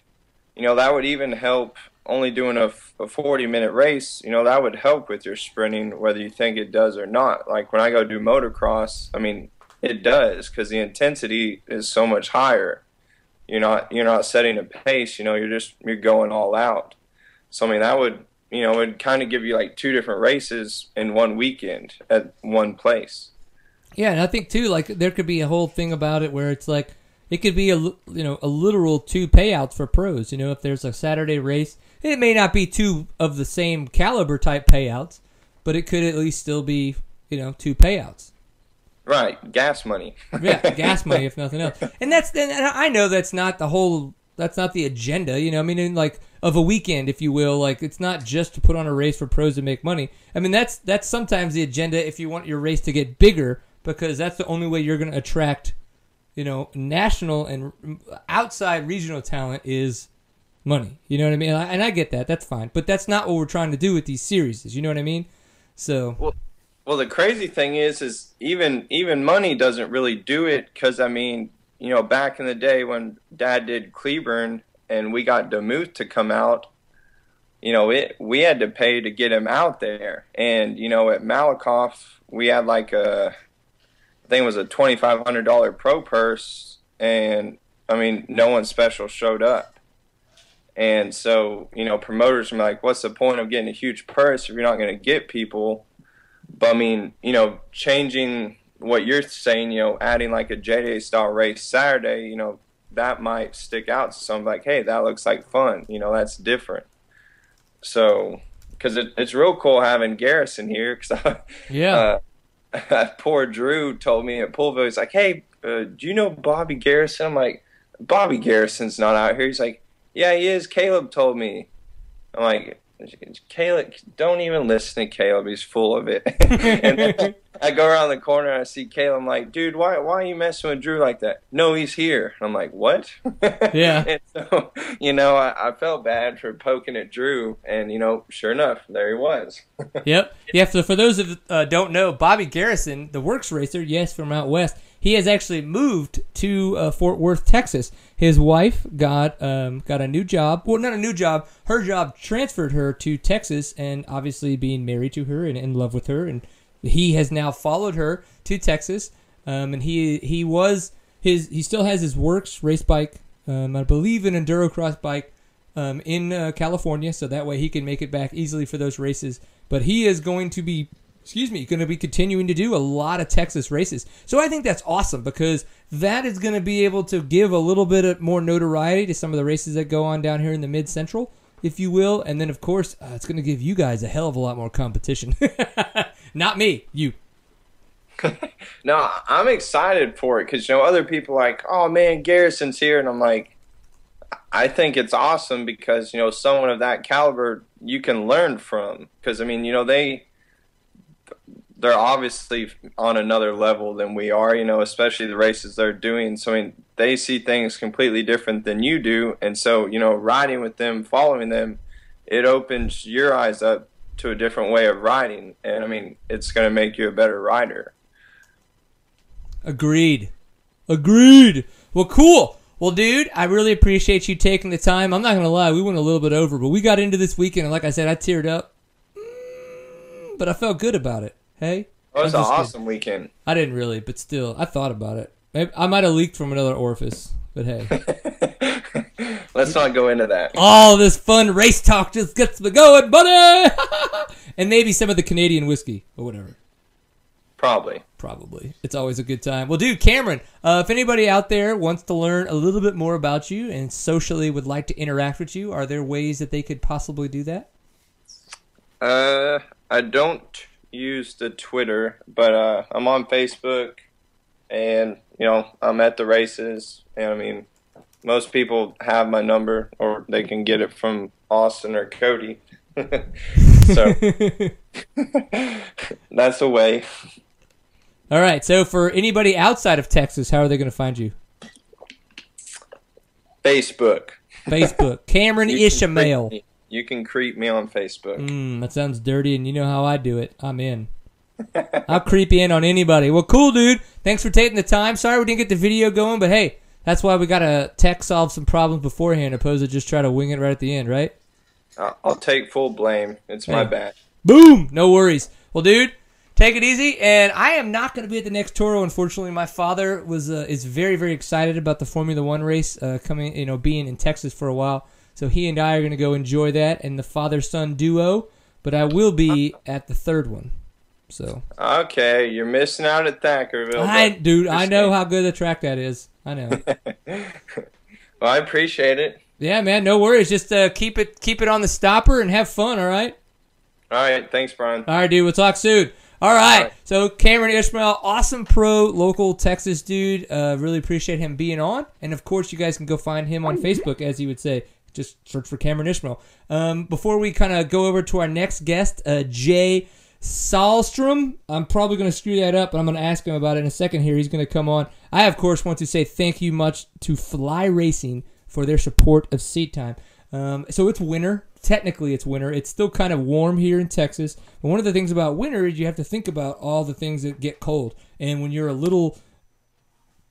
you know that would even help. Only doing a 40 minute race, you know, that would help with your sprinting, whether you think it does or not. Like when I go do motocross, I mean, it does because the intensity is so much higher you're not you're not setting a pace you know you're just you're going all out so i mean that would you know would kind of give you like two different races in one weekend at one place Yeah, and I think too, like there could be a whole thing about it where it's like it could be a you know a literal two payouts for pros. You know, if there's a Saturday race, it may not be two of the same caliber type payouts, but it could at least still be you know two payouts. right gas money Yeah, gas money if nothing else. And that's and I know that's not the whole. That's not the agenda. You know, I mean, in like of a weekend, if you will. Like it's not just to put on a race for pros to make money. I mean, that's that's sometimes the agenda if you want your race to get bigger. Because that's the only way you're going to attract, you know, national and outside regional talent is money. You know what I mean? And I get that. That's fine. But that's not what we're trying to do with these series. You know what I mean? So well, well, the crazy thing is, is even even money doesn't really do it because I mean, you know, back in the day when Dad did Cleburne and we got Demuth to come out, you know, it we had to pay to get him out there, and you know, at Malakoff we had like a, I think it was a twenty five hundred dollar pro purse, and I mean, no one special showed up. And so, you know, promoters are like, what's the point of getting a huge purse if you're not going to get people? But I mean, you know, changing what you're saying, you know, adding like a JDA style race Saturday, you know, that might stick out to some like, hey, that looks like fun. You know, that's different. So, because it, it's real cool having Garrison here. Because yeah, uh, poor Drew told me at Pullville, he's like, hey, uh, do you know Bobby Garrison? I'm like, Bobby Garrison's not out here. He's like, yeah, he is. Caleb told me. I'm like, Caleb, don't even listen to Caleb. He's full of it. and I go around the corner and I see Caleb. I'm like, dude, why why are you messing with Drew like that? No, he's here. I'm like, what? Yeah. and so, you know, I, I, felt bad for poking at Drew, and you know, sure enough, there he was. yep. Yeah. For, for those that uh, don't know, Bobby Garrison, the works racer, yes, from out west, he has actually moved to uh, Fort Worth, Texas. His wife got um, got a new job. Well, not a new job. Her job transferred her to Texas, and obviously being married to her and in love with her, and he has now followed her to Texas. Um, and he he was his he still has his works race bike. Um, I believe an enduro cross bike um, in uh, California, so that way he can make it back easily for those races. But he is going to be excuse me, going to be continuing to do a lot of Texas races. So I think that's awesome because that is going to be able to give a little bit more notoriety to some of the races that go on down here in the Mid Central, if you will. And then, of course, uh, it's going to give you guys a hell of a lot more competition. Not me, you. no, I'm excited for it because you know other people like, oh man, Garrison's here, and I'm like, I think it's awesome because you know someone of that caliber you can learn from because I mean you know they they're obviously on another level than we are, you know, especially the races they're doing. So I mean, they see things completely different than you do, and so you know, riding with them, following them, it opens your eyes up to a different way of riding, and I mean, it's going to make you a better rider. Agreed. Agreed. Well, cool. Well, dude, I really appreciate you taking the time. I'm not gonna lie, we went a little bit over, but we got into this weekend, and like I said, I teared up, mm, but I felt good about it. Hey, it was an awesome kidding. weekend. I didn't really, but still, I thought about it. Maybe, I might have leaked from another orifice, but hey. Let's not go into that. All this fun race talk just gets me going, buddy. and maybe some of the Canadian whiskey or whatever. Probably. Probably. It's always a good time. Well, dude, Cameron, uh, if anybody out there wants to learn a little bit more about you and socially would like to interact with you, are there ways that they could possibly do that? Uh, I don't use the Twitter, but uh, I'm on Facebook, and you know I'm at the races, and I mean most people have my number, or they can get it from Austin or Cody. so that's a way. All right. So for anybody outside of Texas, how are they going to find you? Facebook. Facebook. Cameron Ishmael. You can creep me on Facebook. Mm, that sounds dirty, and you know how I do it. I'm in. I'll creep in on anybody. Well, cool, dude. Thanks for taking the time. Sorry we didn't get the video going, but hey, that's why we got to tech solve some problems beforehand, opposed to just try to wing it right at the end, right? I'll take full blame. It's hey. my bad. Boom. No worries. Well, dude, take it easy. And I am not going to be at the next Toro. Unfortunately, my father was uh, is very very excited about the Formula One race uh, coming. You know, being in Texas for a while. So he and I are going to go enjoy that and the father son duo. But I will be at the third one. So okay, you're missing out at Thackerville. I, dude, I know how good a track that is. I know. well, I appreciate it. Yeah, man, no worries. Just uh, keep it keep it on the stopper and have fun. All right. All right. Thanks, Brian. All right, dude. We'll talk soon. All right. All right. So Cameron Ishmael, awesome pro, local Texas dude. Uh, really appreciate him being on. And of course, you guys can go find him on Facebook, as he would say just search for Cameron Ishmael. Um, before we kind of go over to our next guest, uh, Jay Sallstrom. I'm probably going to screw that up, but I'm going to ask him about it in a second here. He's going to come on. I, of course, want to say thank you much to Fly Racing for their support of Seat Time. Um, so it's winter. Technically, it's winter. It's still kind of warm here in Texas. But one of the things about winter is you have to think about all the things that get cold. And when you're a little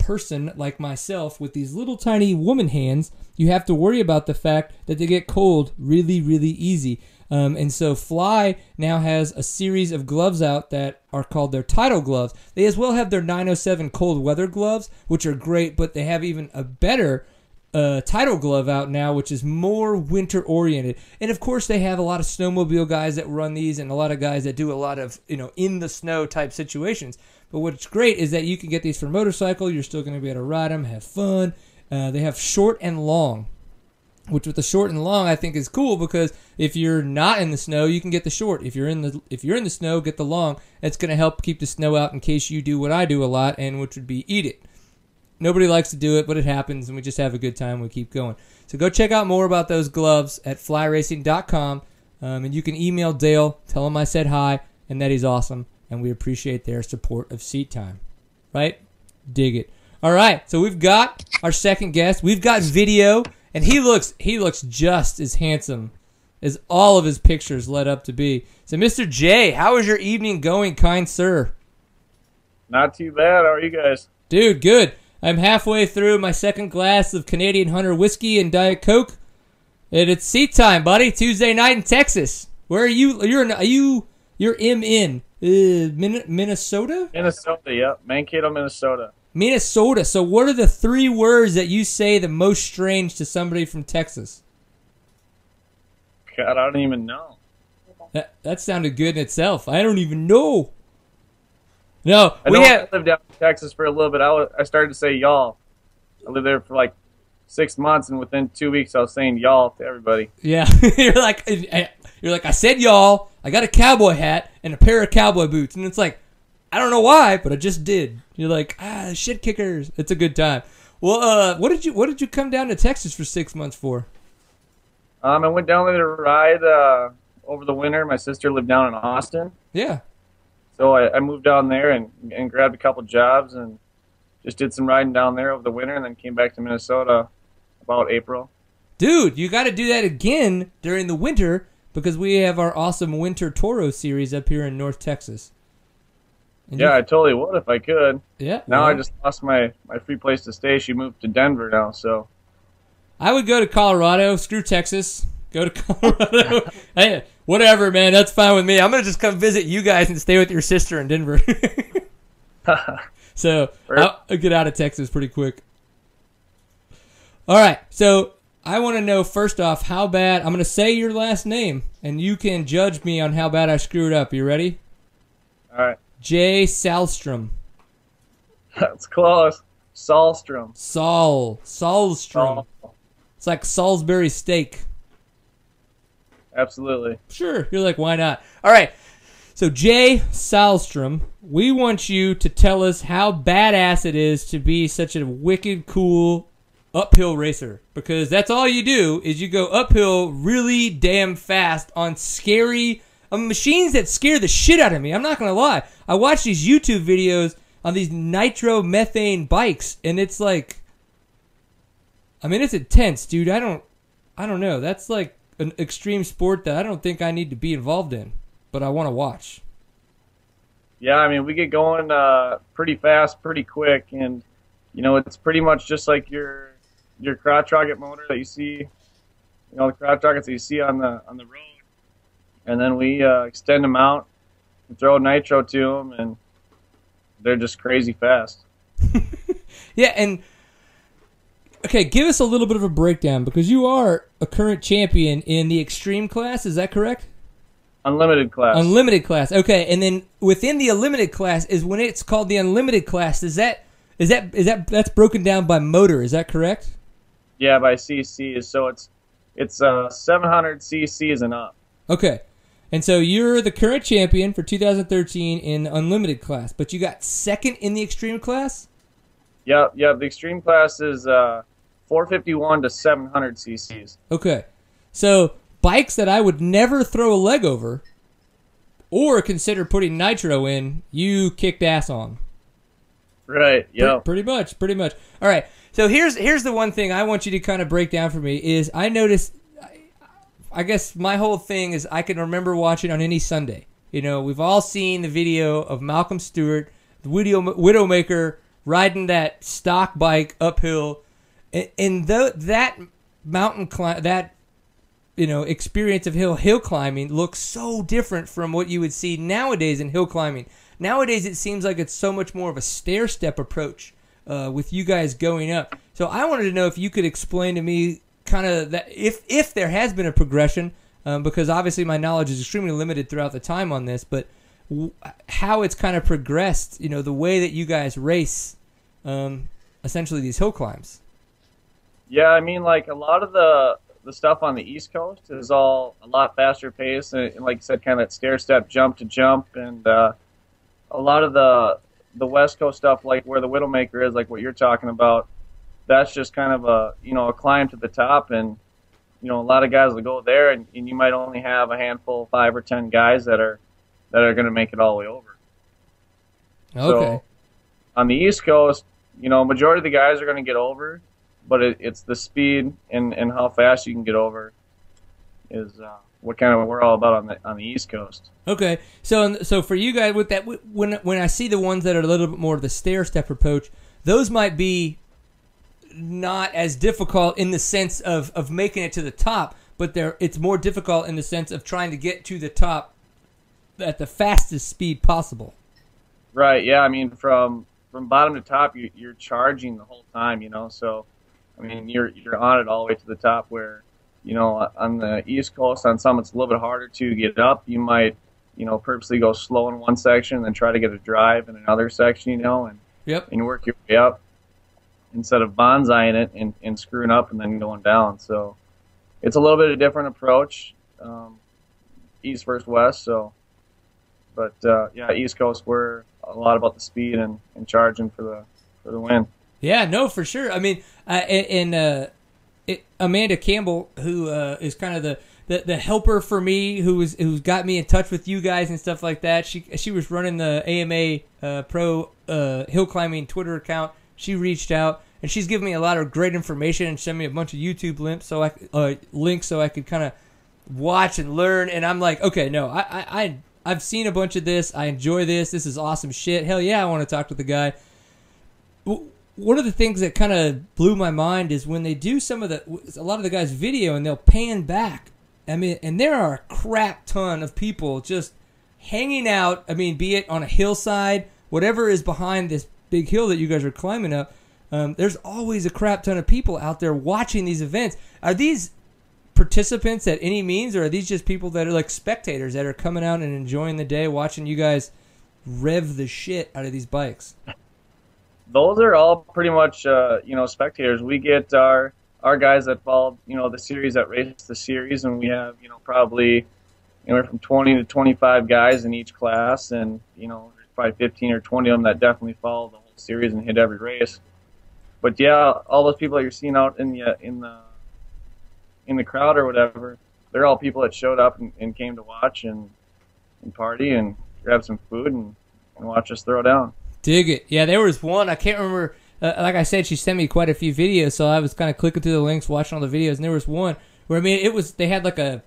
person like myself with these little tiny woman hands, you have to worry about the fact that they get cold really, really easy. Um, and so Fly now has a series of gloves out that are called their Title gloves. They as well have their 907 cold weather gloves, which are great, but they have even a better uh, Title glove out now, which is more winter oriented. And of course, they have a lot of snowmobile guys that run these, and a lot of guys that do a lot of you know in the snow type situations. But what's great is that you can get these for motorcycle. You're still going to be able to ride them, have fun. Uh, they have short and long, which with the short and long I think is cool because if you're not in the snow, you can get the short. If you're in the if you're in the snow, get the long. It's going to help keep the snow out in case you do what I do a lot, and which would be eat it. Nobody likes to do it, but it happens, and we just have a good time. We keep going. So go check out more about those gloves at flyracing.com, um, and you can email Dale, tell him I said hi, and that he's awesome, and we appreciate their support of Seat Time. Right? Dig it. All right, so we've got our second guest. We've got video, and he looks he looks just as handsome as all of his pictures led up to be. So, Mr. J, how is your evening going, kind sir? Not too bad. How are you guys? Dude, good. I'm halfway through my second glass of Canadian Hunter whiskey and Diet Coke, and it's seat time, buddy. Tuesday night in Texas. Where are you? You're in, are you you're M in uh, Min- Minnesota. Minnesota, yep. Mankato, Minnesota. Minnesota. So, what are the three words that you say the most strange to somebody from Texas? God, I don't even know. That that sounded good in itself. I don't even know. No, I we have. Lived out Texas for a little bit. I, I started to say y'all. I lived there for like six months, and within two weeks, I was saying y'all to everybody. Yeah, you're like you're like I said, y'all. I got a cowboy hat and a pair of cowboy boots, and it's like I don't know why, but I just did. You're like ah shit kickers. It's a good time. Well, uh, what did you what did you come down to Texas for six months for? Um, I went down there to ride uh, over the winter. My sister lived down in Austin, Yeah, so I, I moved down there and, and grabbed a couple jobs and just did some riding down there over the winter, and then came back to Minnesota about April. dude, you got to do that again during the winter because we have our awesome winter Toro series up here in North Texas. And Yeah, you- I totally would if I could. yeah. Now I just lost my, my free place to stay. She moved to Denver now, so I would go to Colorado. Screw Texas. Go to Colorado. hey, whatever, man. That's fine with me. I'm gonna just come visit you guys and stay with your sister in Denver. so I'll, I'll get out of Texas pretty quick. All right. So I want to know first off how bad. I'm gonna say your last name, and you can judge me on how bad I screwed up. You ready? all right, Jay Sallstrom. that's close. Sallstrom. Saul. Sallstrom. Sal- It's like Salisbury steak. Absolutely. Sure. You're like, why not? All right. So, Jay Sallstrom, we want you to tell us how badass it is to be such a wicked cool uphill racer because that's all you do is you go uphill really damn fast on scary machines that scare the shit out of me. I'm not going to lie. I watch these YouTube videos on these nitromethane bikes and it's like I mean it's intense, dude. I don't I don't know. That's like an extreme sport that I don't think I need to be involved in, but I want to watch. Yeah, I mean, we get going uh, pretty fast, pretty quick, and you know, it's pretty much just like your your crotch rocket motor that you see, you know, the crotch rockets that you see on the on the road, and then we uh, extend them out, and throw nitro to them, and they're just crazy fast. Yeah, and okay, give us a little bit of a breakdown because you are a current champion in the extreme class. Is that correct? Unlimited class. Unlimited class. Okay, and then within the unlimited class is when it's called the unlimited class. Is that is that is that that's broken down by motor? Is that correct? yeah, by CCs, so it's it's uh, 700 CCs and up. Okay. And so you're the current champion for 2013 in unlimited class, but you got second in the extreme class? Yep, yep. The extreme class is uh, 451 to 700 CCs. Okay. So bikes that I would never throw a leg over or consider putting nitro in, you kicked ass on. Right. Yeah. pretty much, pretty much. All right. So here's here's the one thing I want you to kind of break down for me is I noticed. I- I guess my whole thing is I can remember watching on any Sunday. You know, we've all seen the video of Malcolm Stewart, the widow, Widowmaker, riding that stock bike uphill, and, that mountain climb, that you know experience of hill hill climbing looks so different from what you would see nowadays in hill climbing. Nowadays, it seems like it's so much more of a stair step approach uh, with you guys going up. So I wanted to know if you could explain to me kind of that if if there has been a progression, um, because obviously my knowledge is extremely limited throughout the time on this, but w- how it's kind of progressed. You know, the way that you guys race, um, essentially these hill climbs. Yeah, I mean, like a lot of the the stuff on the East Coast is all a lot faster pace, and, and like you said, kind of that stair step, jump to jump, and uh, a lot of the the West Coast stuff, like where the Widowmaker is, like what you're talking about, that's just kind of a you know a climb to the top, and you know a lot of guys will go there, and, and you might only have a handful, five or ten guys that are that are going to make it all the way over. Okay. So on the East Coast, you know, majority of the guys are going to get over, but it, it's the speed and, and how fast you can get over is uh, what kind of we're all about on the on the East Coast. Okay, so so for you guys with that, when when I see the ones that are a little bit more of the stair step approach, those might be not as difficult in the sense of of making it to the top, but they're it's more difficult in the sense of trying to get to the top at the fastest speed possible. Right? Yeah. I mean, from from bottom to top, you, you're charging the whole time. You know, so I mean, you're you're on it all the way to the top. Where you know, on the East Coast, on some it's a little bit harder to get up. You might you know purposely go slow in one section and then try to get a drive in another section. You know, and Yep. and work your way up instead of bonsaiing it and, and screwing up and then going down. So it's a little bit of a different approach, um, east versus west. So, but uh, yeah, East Coast we're a lot about the speed and, and charging for the for the win. Yeah, no, for sure. I mean, uh, and, uh, it, Amanda Campbell, who uh, is kind of the, the, the helper for me, who was who's got me in touch with you guys and stuff like that. She she was running the AMA uh, Pro uh, Hill Climbing Twitter account. She reached out and she's given me a lot of great information and sent me a bunch of YouTube links so I uh, links so I could kind of watch and learn. And I'm like, okay, no, I, I I've seen a bunch of this. I enjoy this. This is awesome shit. Hell yeah, I want to talk to the guy one of the things that kind of blew my mind is when they do some of the a lot of the guys video and they'll pan back. I mean and there are a crap ton of people just hanging out i mean be it on a hillside whatever is behind this big hill that you guys are climbing up um, there's always a crap ton of people out there watching these events. Are these participants at any means or are these just people that are like spectators that are coming out and enjoying the day watching you guys rev the shit out of these bikes Those are all pretty much uh, you know spectators. We get our our guys that follow you know the series that race the series, and we have you know probably anywhere from 20 to 25 guys in each class, and you know probably 15 or 20 of them that definitely follow the whole series and hit every race. But yeah, all those people that you're seeing out in the in the in the crowd or whatever, they're all people that showed up and, and came to watch and and party and grab some food and, and watch us throw down. Dig it. Yeah, there was one. I can't remember. Uh, like I said, she sent me quite a few videos, so I was kind of clicking through the links, watching all the videos, and there was one where I mean, it was they had like a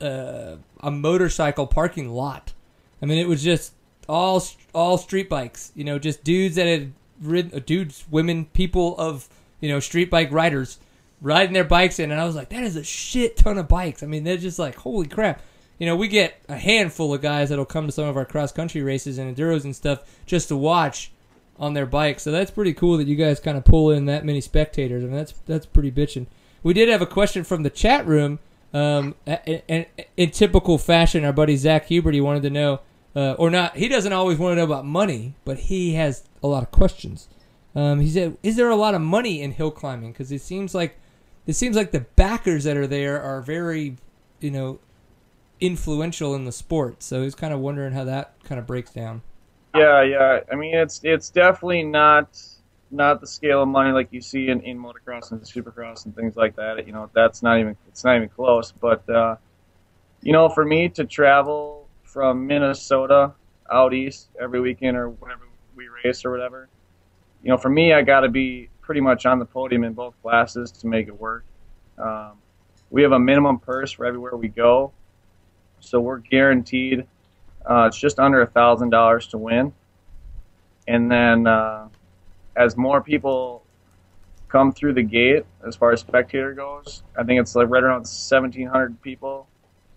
uh, a motorcycle parking lot. I mean, it was just all all street bikes. You know, just dudes that had ridden, uh, dudes, women, people of you know street bike riders riding their bikes in, and I was like, that is a shit ton of bikes. I mean, they're just like, holy crap. You know, we get a handful of guys that'll come to some of our cross country races and enduros and stuff just to watch on their bike. So that's pretty cool that you guys kind of pull in that many spectators. I mean, that's that's pretty bitching. We did have a question from the chat room. Um, and in typical fashion, our buddy Zach Hubert, he wanted to know, uh, or not, he doesn't always want to know about money, but he has a lot of questions. Um, he said, "Is there a lot of money in hill climbing? Because it seems like it seems like the backers that are there are very, you know, influential in the sport. So he's kind of wondering how that kind of breaks down. Yeah, yeah. I mean, it's it's definitely not not the scale of money like you see in, in motocross and supercross and things like that. You know, that's not even it's not even close. But uh, you know, for me to travel from Minnesota out east every weekend or whenever we race or whatever. You know, for me, I got to be pretty much on the podium in both classes to make it work. Um, we have a minimum purse for everywhere we go, so we're guaranteed. Uh, it's just under a thousand dollars to win, and then uh, as more people come through the gate, as far as spectator goes, I think it's like right around seventeen hundred people,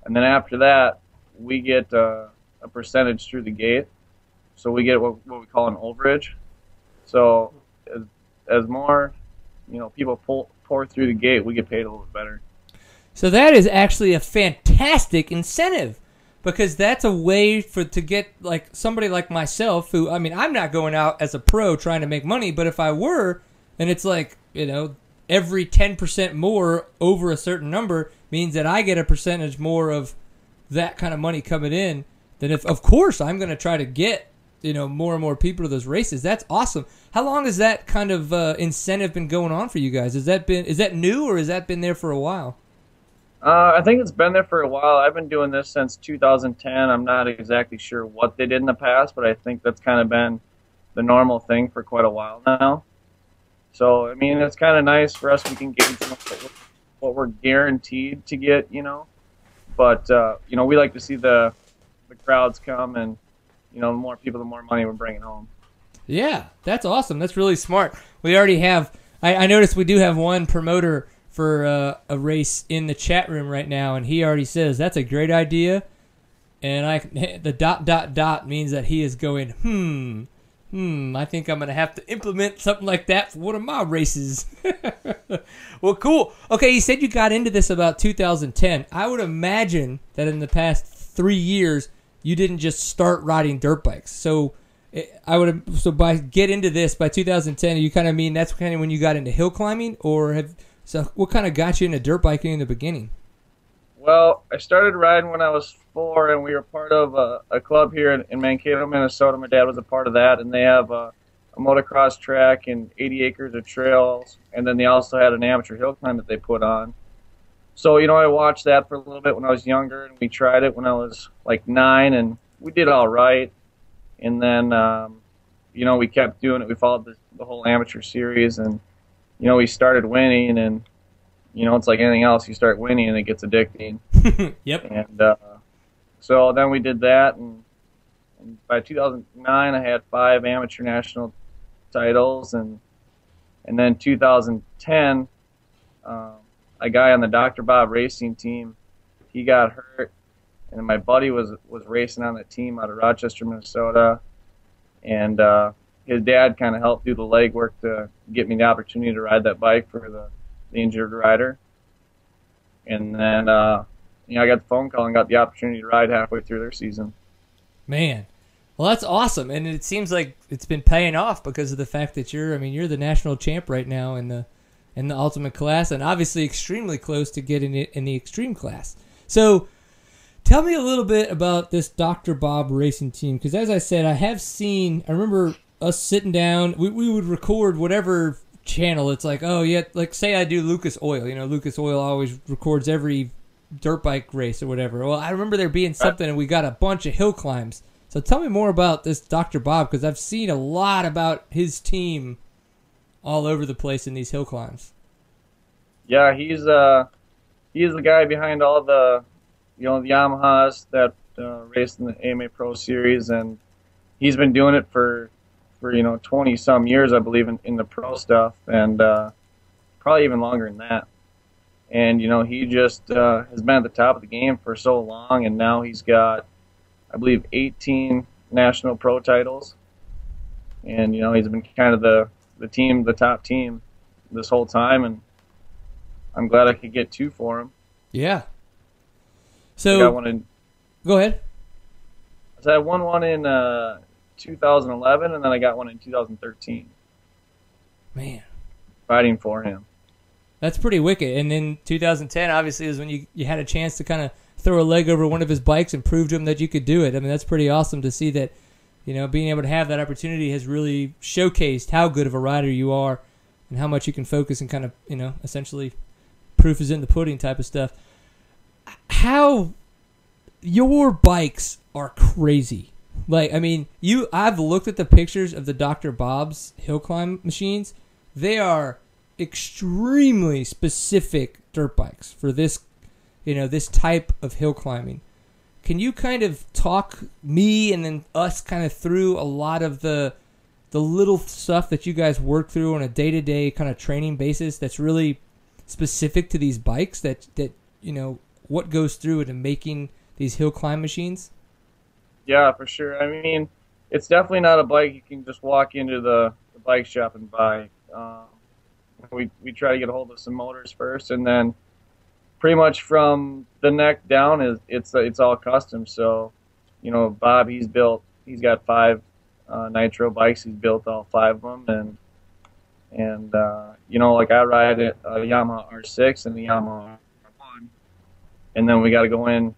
and then after that, we get uh, a percentage through the gate, so we get what, what we call an overage. So as, as more, you know, people pull, pour through the gate, we get paid a little bit better. So that is actually a fantastic incentive because that's a way for to get like somebody like myself who I mean I'm not going out as a pro trying to make money, but if I were, and it's like you know every ten percent more over a certain number means that I get a percentage more of that kind of money coming in. Then if of course I'm going to try to get you know more and more people to those races. That's awesome. How long has that kind of uh, incentive been going on for you guys? Has that been is that new or has that been there for a while? Uh, I think it's been there for a while. I've been doing this since 2010. I'm not exactly sure what they did in the past, but I think that's kind of been the normal thing for quite a while now. So, I mean, it's kind of nice for us. We can get what we're guaranteed to get, you know. But, uh, you know, we like to see the, the crowds come and, you know, the more people, the more money we're bringing home. Yeah, that's awesome. That's really smart. We already have, I, I noticed we do have one promoter for uh, a race in the chat room right now, and he already says that's a great idea. And I, the dot dot dot means that he is going, hmm, hmm. I think I'm gonna have to implement something like that for one of my races. well, cool. Okay, you said you got into this about 2010. I would imagine that in the past three years you didn't just start riding dirt bikes. So eh, I would so by get into this by 2010. You kind of mean that's kind of when you got into hill climbing, or have so, what kind of got you into dirt biking in the beginning? Well, I started riding when I was four, and we were part of a, a club here in, in, Mankato, Minnesota. My dad was a part of that, and they have a, a motocross track and 80 acres of trails, and then they also had an amateur hill climb that they put on. So, you know, I watched that for a little bit when I was younger, and we tried it when I was like nine, and we did all right. And then, um, you know, we kept doing it. We followed the, the whole amateur series, and you know, we started winning, and you know, it's like anything else. You start winning, and it gets addicting. yep. And uh, so then we did that, and, and by 2009, I had five amateur national titles, and and then 2010, um, a guy on the Dr. Bob racing team, he got hurt, and my buddy was was racing on the team out of Rochester, Minnesota, and uh, his dad kind of helped do the legwork to get me the opportunity to ride that bike for the, the injured rider. And then, uh, you know, I got the phone call and got the opportunity to ride halfway through their season. Man, well, that's awesome, and it seems like it's been paying off because of the fact that you're. I mean, you're the national champ right now in the in the ultimate class, and obviously extremely close to getting it in the extreme class. So, tell me a little bit about this Dr. Bob racing team, because as I said, I have seen. I remember us sitting down, we, we would record whatever channel. It's like, oh yeah, like say I do Lucas Oil. You know, Lucas Oil always records every dirt bike race or whatever. Well, I remember there being something, and we got a bunch of hill climbs. So tell me more about this Dr. Bob because I've seen a lot about his team all over the place in these hill climbs. Yeah, he's uh he's the guy behind all the you know the Yamahas that uh, race in the AMA Pro Series, and he's been doing it for for you know 20 some years, I believe, in, in the pro stuff, and uh, probably even longer than that. And you know, he just uh, has been at the top of the game for so long, and now he's got, I believe, 18 national pro titles. And you know, he's been kind of the the team, the top team, this whole time, and I'm glad I could get two for him. Yeah. So I one. Go ahead. So I won one in uh, 2011, and then I got one in 2013. Man, fighting for him. That's pretty wicked. And then 2010, obviously, is when you you had a chance to kind of throw a leg over one of his bikes and prove to him that you could do it. I mean, that's pretty awesome to see that. You know, being able to have that opportunity has really showcased how good of a rider you are, and how much you can focus and kind of you know essentially proof is in the pudding type of stuff. How your bikes are crazy. Like, I mean, you. I've looked at the pictures of the Dr. Bob's hill climb machines. They are extremely specific dirt bikes for this, you know, this type of hill climbing. Can you kind of talk me and then us kind of through a lot of the the little stuff that you guys work through on a day to day kind of training basis that's really specific to these bikes that that you know what goes through into making these hill climb machines? Yeah, for sure. I mean, it's definitely not a bike you can just walk into the, the bike shop and buy. Um, we we try to get a hold of some motors first, and then pretty much from the neck down is it's it's all custom. So, you know, Bob he's built he's got five uh, nitro bikes. He's built all five of them, and and uh, you know, like I ride a, a Yamaha R6 and the Yamaha R1, and then we got to go in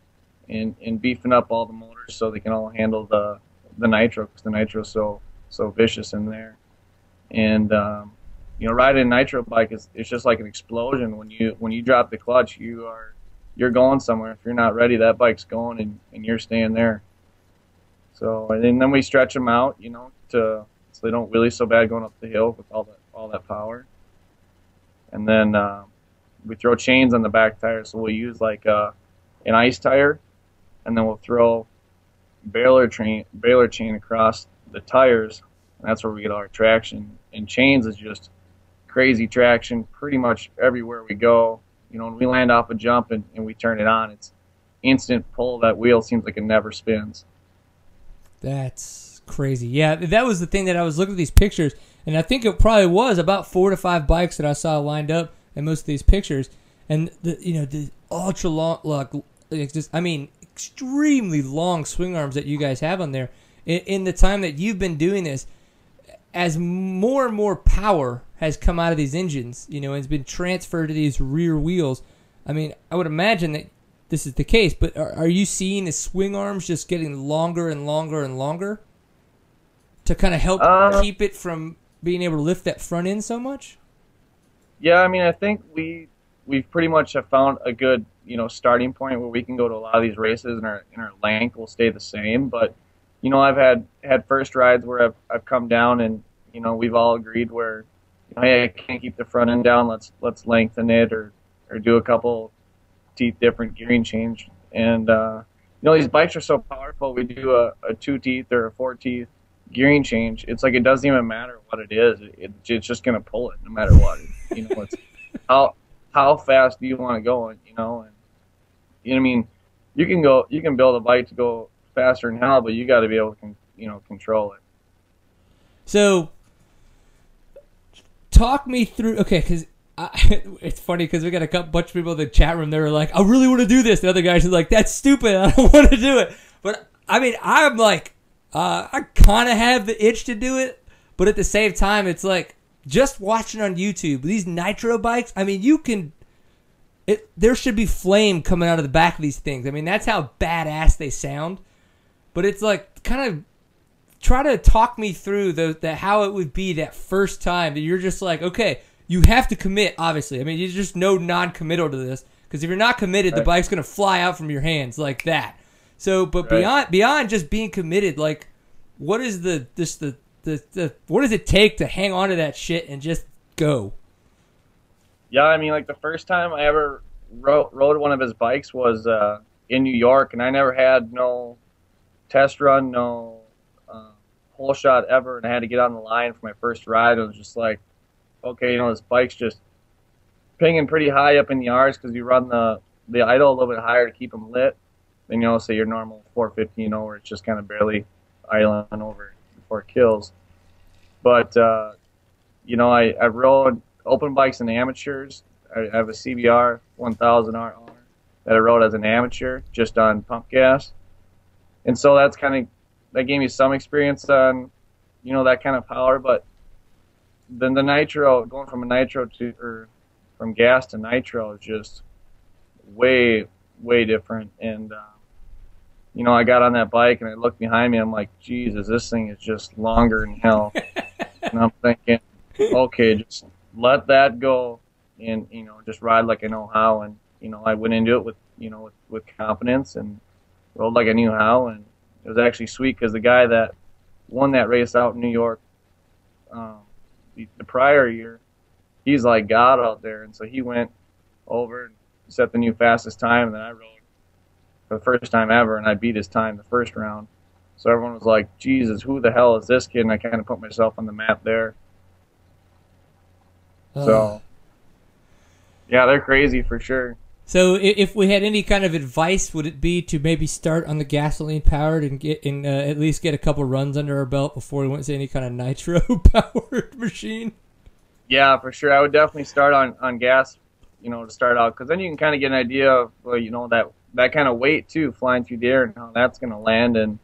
and and beefing up all the motors so they can all handle the the nitro because the nitro's so so vicious in there, and um, you know, riding a nitro bike is it's just like an explosion. When you when you drop the clutch, you are you're going somewhere. If you're not ready, that bike's going and, and you're staying there. So and then we stretch them out, you know, to so they don't wheelie so bad going up the hill with all that all that power. And then uh, we throw chains on the back tire, so we'll use like uh, an ice tire, and then we'll throw baler chain baler chain across the tires, and that's where we get our traction. And chains is just crazy traction pretty much everywhere we go. You know, when we land off a jump and, and we turn it on, it's instant pull. That wheel seems like it never spins. That's crazy. Yeah, that was the thing that I was looking at these pictures, and I think it probably was about four to five bikes that I saw lined up in most of these pictures, and the you know the ultra long, like just I mean extremely long swing arms that you guys have on there. In, in the time that you've been doing this, as more and more power has come out of these engines, you know, and has been transferred to these rear wheels. I mean, I would imagine that this is the case, but are, are you seeing the swing arms just getting longer and longer and longer to kind of help Uh, keep it from being able to lift that front end so much? Yeah, I mean, I think we we've pretty much have found a good you know starting point where we can go to a lot of these races and our and our length will stay the same. But you know, I've had had first rides where I've I've come down and you know we've all agreed where you know, hey I can't keep the front end down. Let's let's lengthen it or or do a couple teeth different gearing change. And uh, you know these bikes are so powerful. We do a, a two teeth or a four teeth gearing change. It's like it doesn't even matter what it is. It, it's just gonna pull it no matter what. You know, it's how how fast do you want to go? You know, and you know, what I mean, you can go, you can build a bike to go faster than hell, but you got to be able to, you know, control it. So, talk me through. Okay, because it's funny because we got a bunch of people in the chat room. They were like, "I really want to do this." The other guys are like, "That's stupid. I don't want to do it." But I mean, I'm like, uh, I kind of have the itch to do it, but at the same time, it's like just watching on YouTube these nitro bikes. I mean, you can. It, there should be flame coming out of the back of these things. I mean, that's how badass they sound. But it's like kind of try to talk me through the, the how it would be that first time that you're just like, okay, you have to commit. Obviously, I mean, there's just no non-committal to this because if you're not committed, the bike's gonna fly out from your hands like that. So, but Right. beyond beyond just being committed, like, what is the this the, the the what does it take to hang on to that shit and just go? Yeah, I mean, like the first time I ever rode, rode one of his bikes was uh, in New York, and I never had no test run, no uh, whole shot ever, and I had to get on the line for my first ride. It was just like, okay, you know, this bike's just pinging pretty high up in the R's because you run the the idle a little bit higher to keep them lit. Then you know, say your normal 415 over, it's just kind of barely idling over before it kills. But uh, you know, I, I rode open bikes and amateurs. I, have a CBR 1000RR that I rode as an amateur just on pump gas, and so that's kind of that gave me some experience on you know that kind of power. But then the nitro, going from a nitro to or from gas to nitro, is just way way different. And uh, you know, I got on that bike and I looked behind me. I'm like, Jesus, this thing is just longer than hell. and I'm thinking, okay, just let that go and you know just ride like I know how and you know I went into it with you know with, with confidence and rode like I knew how, and it was actually sweet because the guy that won that race out in New York um, the, the prior year, he's like God out there, and so he went over and set the new fastest time, and then I rode for the first time ever, and I beat his time the first round. So everyone was like, Jesus, who the hell is this kid? And I kind of put myself on the map there. So, yeah, they're crazy for sure. So if we had any kind of advice, would it be to maybe start on the gasoline powered and get and uh, at least get a couple runs under our belt before we went to any kind of nitro powered machine? Yeah, for sure. I would definitely start on, on gas, you know, to start out, because then you can kind of get an idea of, well, you know, that that kind of weight too, flying through the air, and how that's going to land, and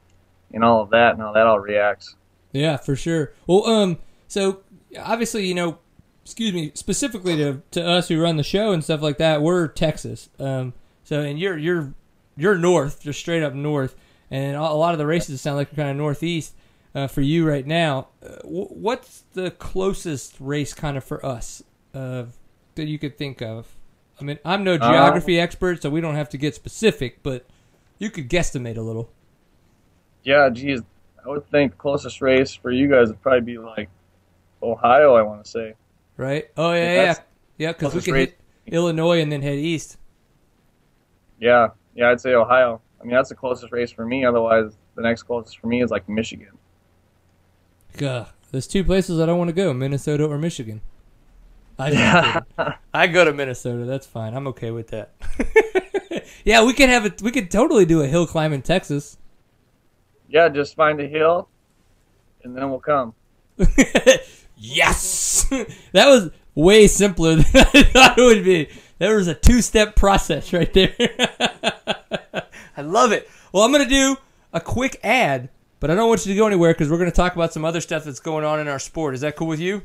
and all of that, and how that all reacts. Yeah, for sure. Well, um, so obviously, you know, excuse me, specifically to to us who run the show and stuff like that, we're Texas. Um, so and you're you're you're north, just straight up north, and a lot of the races sound like you're kind of northeast uh, for you right now. Uh, wh- what's the closest race kind of for us uh, that you could think of? I mean, I'm no geography expert, so we don't have to get specific, but you could guesstimate a little. Yeah, geez, I would think closest race for you guys would probably be like Ohio. I want to say. Right? Oh yeah, Yeah, yeah, yeah. Because we could hit Illinois and then head east. Yeah, yeah, I'd say Ohio. I mean, that's the closest race for me. Otherwise, the next closest for me is like Michigan. Gah, there's two places I don't want to go: Minnesota or Michigan. I kidding. I go to Minnesota. That's fine. I'm okay with that. yeah, we could have it. We could totally do a hill climb in Texas. Yeah, just find a hill, and then we'll come. yes, that was way simpler than I thought it would be. There was a two-step process right there. I love it. Well, I'm gonna do a quick ad, but I don't want you to go anywhere because we're gonna talk about some other stuff that's going on in our sport. Is that cool with you?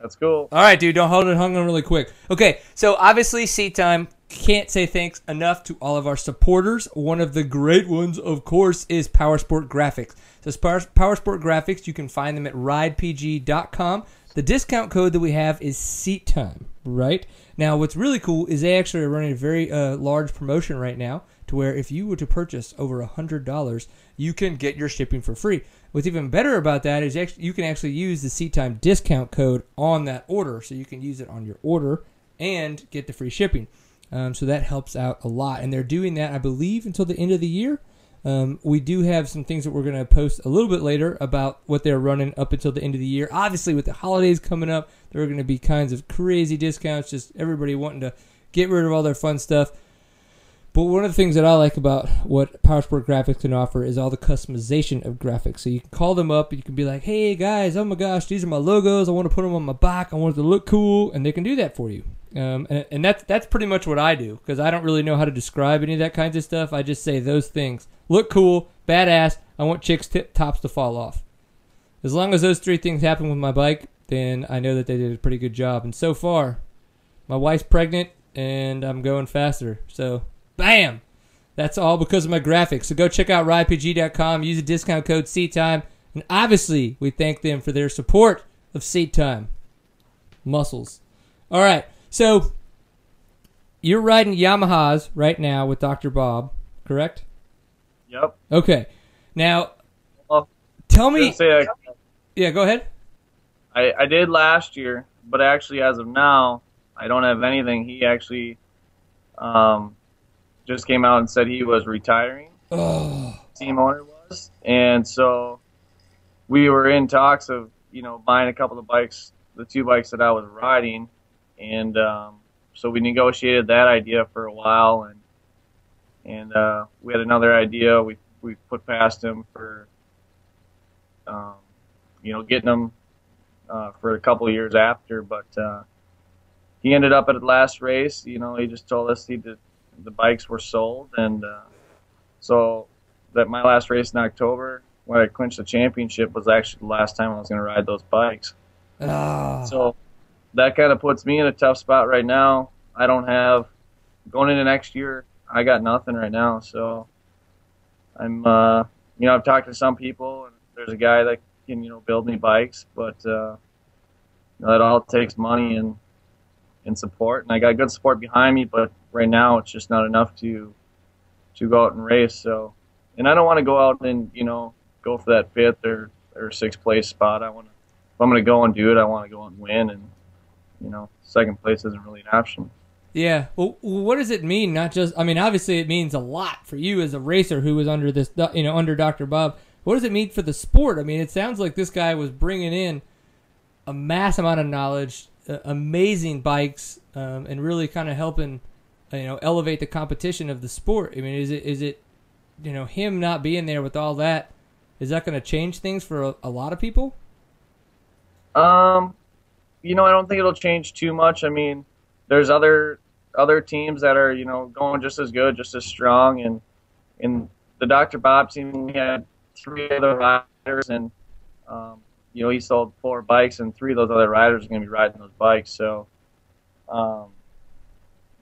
That's cool. All right, dude, don't hold it hung on really quick. Okay, so obviously, seat time. Can't say thanks enough to all of our supporters. One of the great ones, of course, is Powersport Graphics. So, Power- Powersport Graphics, you can find them at ridepg.com. The discount code that we have is seat time, right? Now, what's really cool is they actually are running a very uh, large promotion right now to where if you were to purchase over a $100, you can get your shipping for free. What's even better about that is you can actually use the seat time discount code on that order. So you can use it on your order and get the free shipping. Um, so that helps out a lot. And they're doing that, I believe, until the end of the year. Um, we do have some things that we're going to post a little bit later about what they're running up until the end of the year. Obviously, with the holidays coming up, there are going to be kinds of crazy discounts, just everybody wanting to get rid of all their fun stuff. But one of the things that I like about what PowerSport Graphics can offer is all the customization of graphics. So you can call them up, you can be like, "Hey guys, oh my gosh, these are my logos. I want to put them on my bike. I want it to look cool," and they can do that for you. Um, and, and that's that's pretty much what I do because I don't really know how to describe any of that kinds of stuff. I just say those things look cool, badass. I want chicks' tip tops to fall off. As long as those three things happen with my bike, then I know that they did a pretty good job. And so far, my wife's pregnant and I'm going faster. So, bam! That's all because of my graphics. So go check out ridepg.com, use the discount code SEATTIME, and obviously we thank them for their support of Seat Time. Muscles. All right, so you're riding Yamahas right now with Dr. Bob, correct? Yep. Okay. Now, Well, tell me. I, Yeah, go ahead. I, I did last year, but actually, as of now, I don't have anything. He actually um, just came out and said he was retiring. Oh, Team owner was, and so we were in talks of you know buying a couple of bikes, the two bikes that I was riding, and um, so we negotiated that idea for a while, and and uh, we had another idea we we put past him for um, you know getting them uh, for a couple of years after, but uh, he ended up at the last race. You know, he just told us he did, the bikes were sold, and uh, so that my last race in October when I clinched the championship was actually the last time I was going to ride those bikes. ah. So that kind of puts me in a tough spot right now. I don't have going into next year. I got nothing right now, so I'm uh, you know I've talked to some people and there's a guy that can you know build me bikes, but uh, it all takes money and and support, and I got good support behind me, but right now it's just not enough to to go out and race. So, and I don't want to go out and you know go for that fifth or or sixth place spot. I want to if I'm going to go and do it, I want to go and win, and you know, second place isn't really an option. Yeah. Well, what does it mean? Not just. I mean, obviously, it means a lot for you as a racer who was under this, you know, under Dr. Bob. What does it mean for the sport? I mean, it sounds like this guy was bringing in a mass amount of knowledge, uh, amazing bikes, um, and really kind of helping, uh, you know, elevate the competition of the sport. I mean, is it is it, you know, him not being there with all that? Is that going to change things for a, a lot of people? Um, you know, I don't think it'll change too much. I mean, there's other other teams that are you know going just as good, just as strong, and in the Dr. Bob team had three other riders, and um, you know he sold four bikes, and three of those other riders are going to be riding those bikes. So, um,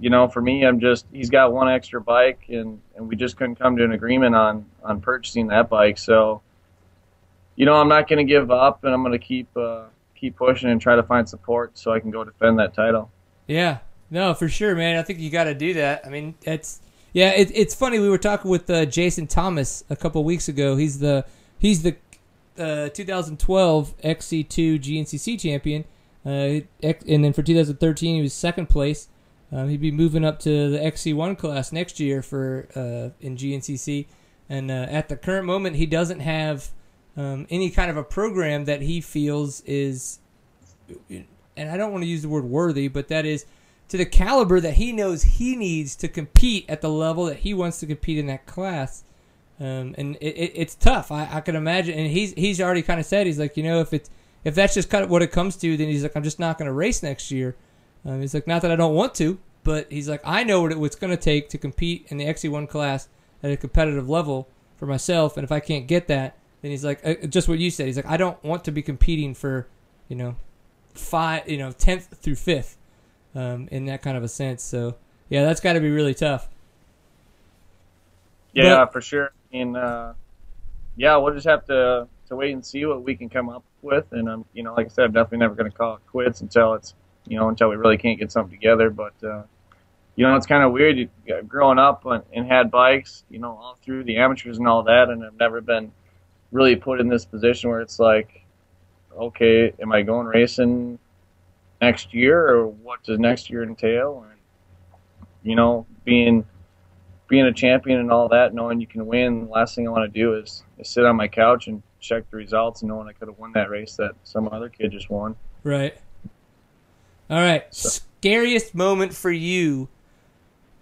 you know, for me, I'm just he's got one extra bike, and and we just couldn't come to an agreement on on purchasing that bike. So, you know, I'm not going to give up, and I'm going to keep. Uh, keep pushing and try to find support so I can go defend that title. Yeah, no, for sure, man. I think you got to do that. I mean, it's yeah, it, it's funny. We were talking with uh, Jason Thomas a couple weeks ago. He's the he's the uh, 2012 XC2 GNCC champion, uh, and then for 2013 he was second place. Um, he'd be moving up to the XC1 class next year for uh, in GNCC, and uh, at the current moment he doesn't have um, any kind of a program that he feels is, and I don't want to use the word worthy, but that is to the caliber that he knows he needs to compete at the level that he wants to compete in that class. Um, and it, it, it's tough. I, I can imagine, and he's he's already kind of said he's like, you know, if it's if that's just kind of what it comes to, then he's like, I'm just not going to race next year. Um, he's like, not that I don't want to, but he's like, I know what it's going to take to compete in the XC1 class at a competitive level for myself, and if I can't get that, then he's like, uh, just what you said. He's like, I don't want to be competing for, you know, five, you know, tenth through fifth, um, in that kind of a sense. So yeah, that's got to be really tough. Yeah, but, for sure. And uh, yeah, we'll just have to to wait and see what we can come up with. And um, you know, like I said, I'm definitely never going to call it quits until it's, you know, until we really can't get something together. But uh, you know, it's kind of weird. You, growing up and, and had bikes, you know, all through the amateurs and all that, and I've never been really put in this position where it's like, okay, am I going racing next year, or what does next year entail? And you know, being being a champion and all that, knowing you can win, the last thing I want to do is, is sit on my couch and check the results and knowing I could have won that race that some other kid just won. Right. All right. So. Scariest moment for you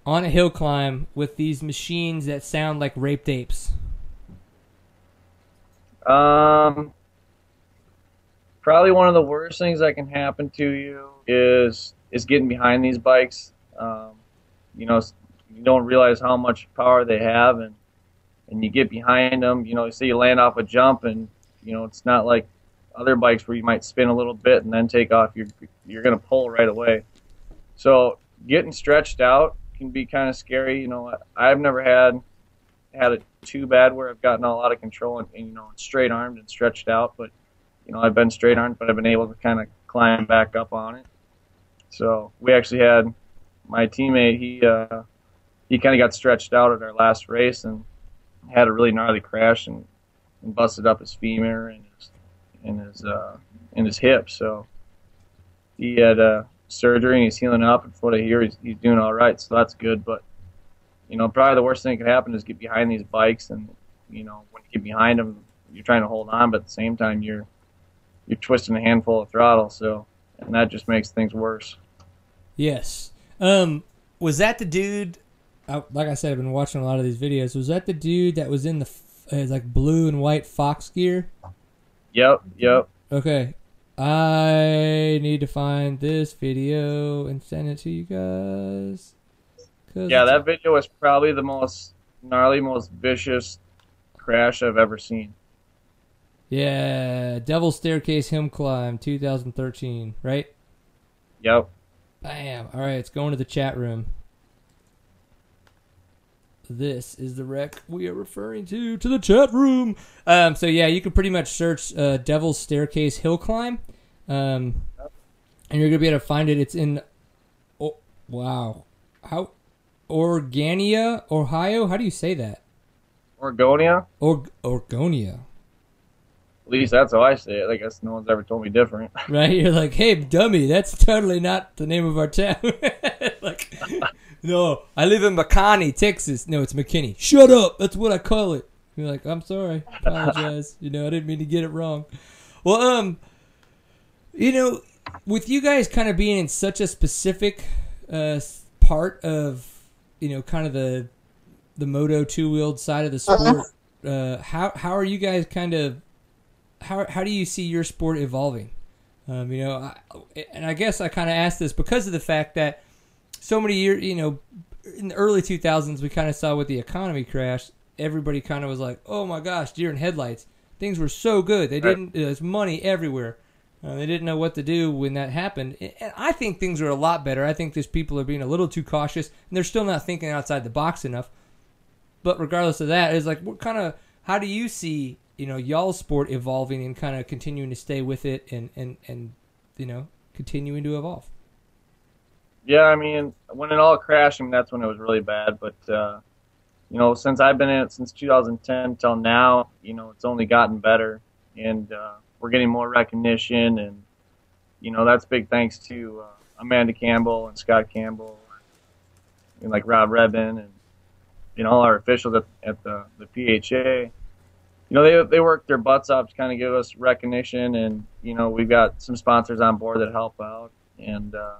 on a hill climb with these machines that sound like raped apes? Um, probably one of the worst things that can happen to you is is getting behind these bikes. Um, you know, you don't realize how much power they have, and and you get behind them. You know, you say you land off a jump, and you know it's not like other bikes where you might spin a little bit and then take off. You're you're gonna pull right away. So getting stretched out can be kind of scary. You know, I've never had had it too bad where I've gotten all out of control and, and you know straight armed and stretched out, but you know I've been straight armed, but I've been able to kind of climb back up on it. So we actually had my teammate. He uh, he kind of got stretched out at our last race and had a really gnarly crash and, and busted up his femur and his and his uh, and his hip. So he had uh, surgery and he's healing up. And from what I hear, he's, he's doing all right. So that's good. But you know, probably the worst thing that could happen is get behind these bikes, and you know, when you get behind them, you're trying to hold on, but at the same time, you're you're twisting a handful of throttle, so and that just makes things worse. Yes. Um, was that the dude? I, like I said, I've been watching a lot of these videos. Was that the dude that was in the uh, like blue and white Fox gear? Yep. Yep. Okay. I need to find this video and send it to you guys. Yeah, that video was probably the most gnarly, most vicious crash I've ever seen. Yeah, Devil Staircase Hill Climb 2013, right? Yep. Bam. All right, it's going to the chat room. This is the wreck we are referring to to the chat room. Um, so yeah, you can pretty much search uh, Devil's Staircase Hill Climb, um, and you're gonna be able to find it. It's in. Oh wow, how Organia, Ohio. How do you say that? Oregonia. Or Orgonia. At least that's how I say it. I guess no one's ever told me different. Right? You're like, hey, dummy, that's totally not the name of our town. like, no, I live in McConney, Texas. No, it's McKinney. Shut up. That's what I call it. You're like, I'm sorry. Apologize. you know, I didn't mean to get it wrong. Well, um, you know, with you guys kind of being in such a specific uh, part of, you know, kind of the the moto two wheeled side of the sport, uh, how how are you guys kind of how how do you see your sport evolving? Um, you know, I, and I guess I kind of asked this because of the fact that so many years, you know, in the early 2000s, we kind of saw with the economy crash, everybody kind of was like, "Oh my gosh, deer in headlights." Things were so good; they didn't. There's money everywhere. Uh, they didn't know what to do when that happened. And I think things are a lot better. I think these people are being a little too cautious, and they're still not thinking outside the box enough. But regardless of that, it's like what kind of how do you see you know y'all's sport evolving and kind of continuing to stay with it and and and you know continuing to evolve. Yeah, I mean, when it all crashed, I mean, that's when it was really bad. But, uh, you know, since I've been in it since 2010 till now, you know, it's only gotten better. And uh, we're getting more recognition. And, you know, that's big thanks to uh, Amanda Campbell and Scott Campbell and, like, Rob Rebin and, you know, all our officials at, at the, the PHA. You know, they, they work their butts off to kind of give us recognition. And, you know, we've got some sponsors on board that help out. And, uh,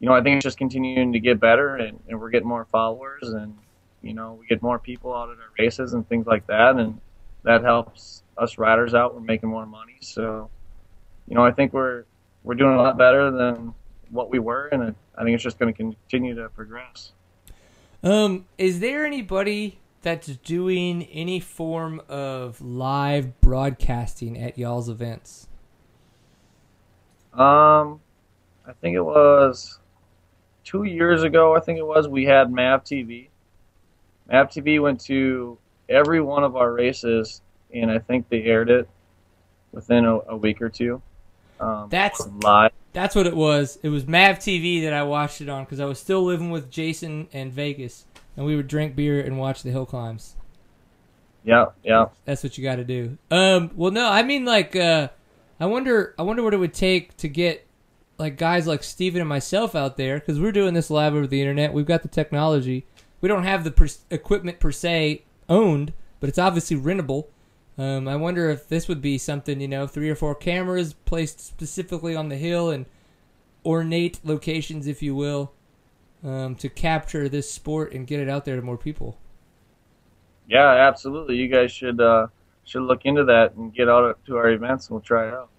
you know, I think it's just continuing to get better and, and we're getting more followers and, you know, we get more people out at our races and things like that. And that helps us riders out. We're making more money. So, you know, I think we're, we're doing a lot better than what we were. And I think it's just going to continue to progress. Um, is there anybody that's doing any form of live broadcasting at y'all's events? Um, I think it was two years ago. I think it was. We had Mav TV. Mav TV went to every one of our races, and I think they aired it within a, a week or two. Um, That's- live. That's what it was. It was Mav TV that I watched it on because I was still living with Jason and Vegas, and we would drink beer and watch the hill climbs. Yeah, yeah. That's what you got to do. Um, well, no, I mean like, uh, I wonder, I wonder what it would take to get like guys like Steven and myself out there because we're doing this live over the internet. We've got the technology. We don't have the per- equipment per se owned, but it's obviously rentable. Um, I wonder if this would be something, you know, three or four cameras placed specifically on the hill and ornate locations, if you will, um, to capture this sport and get it out there to more people. Yeah, absolutely. You guys should uh, should look into that and get out to our events, and we'll try it out.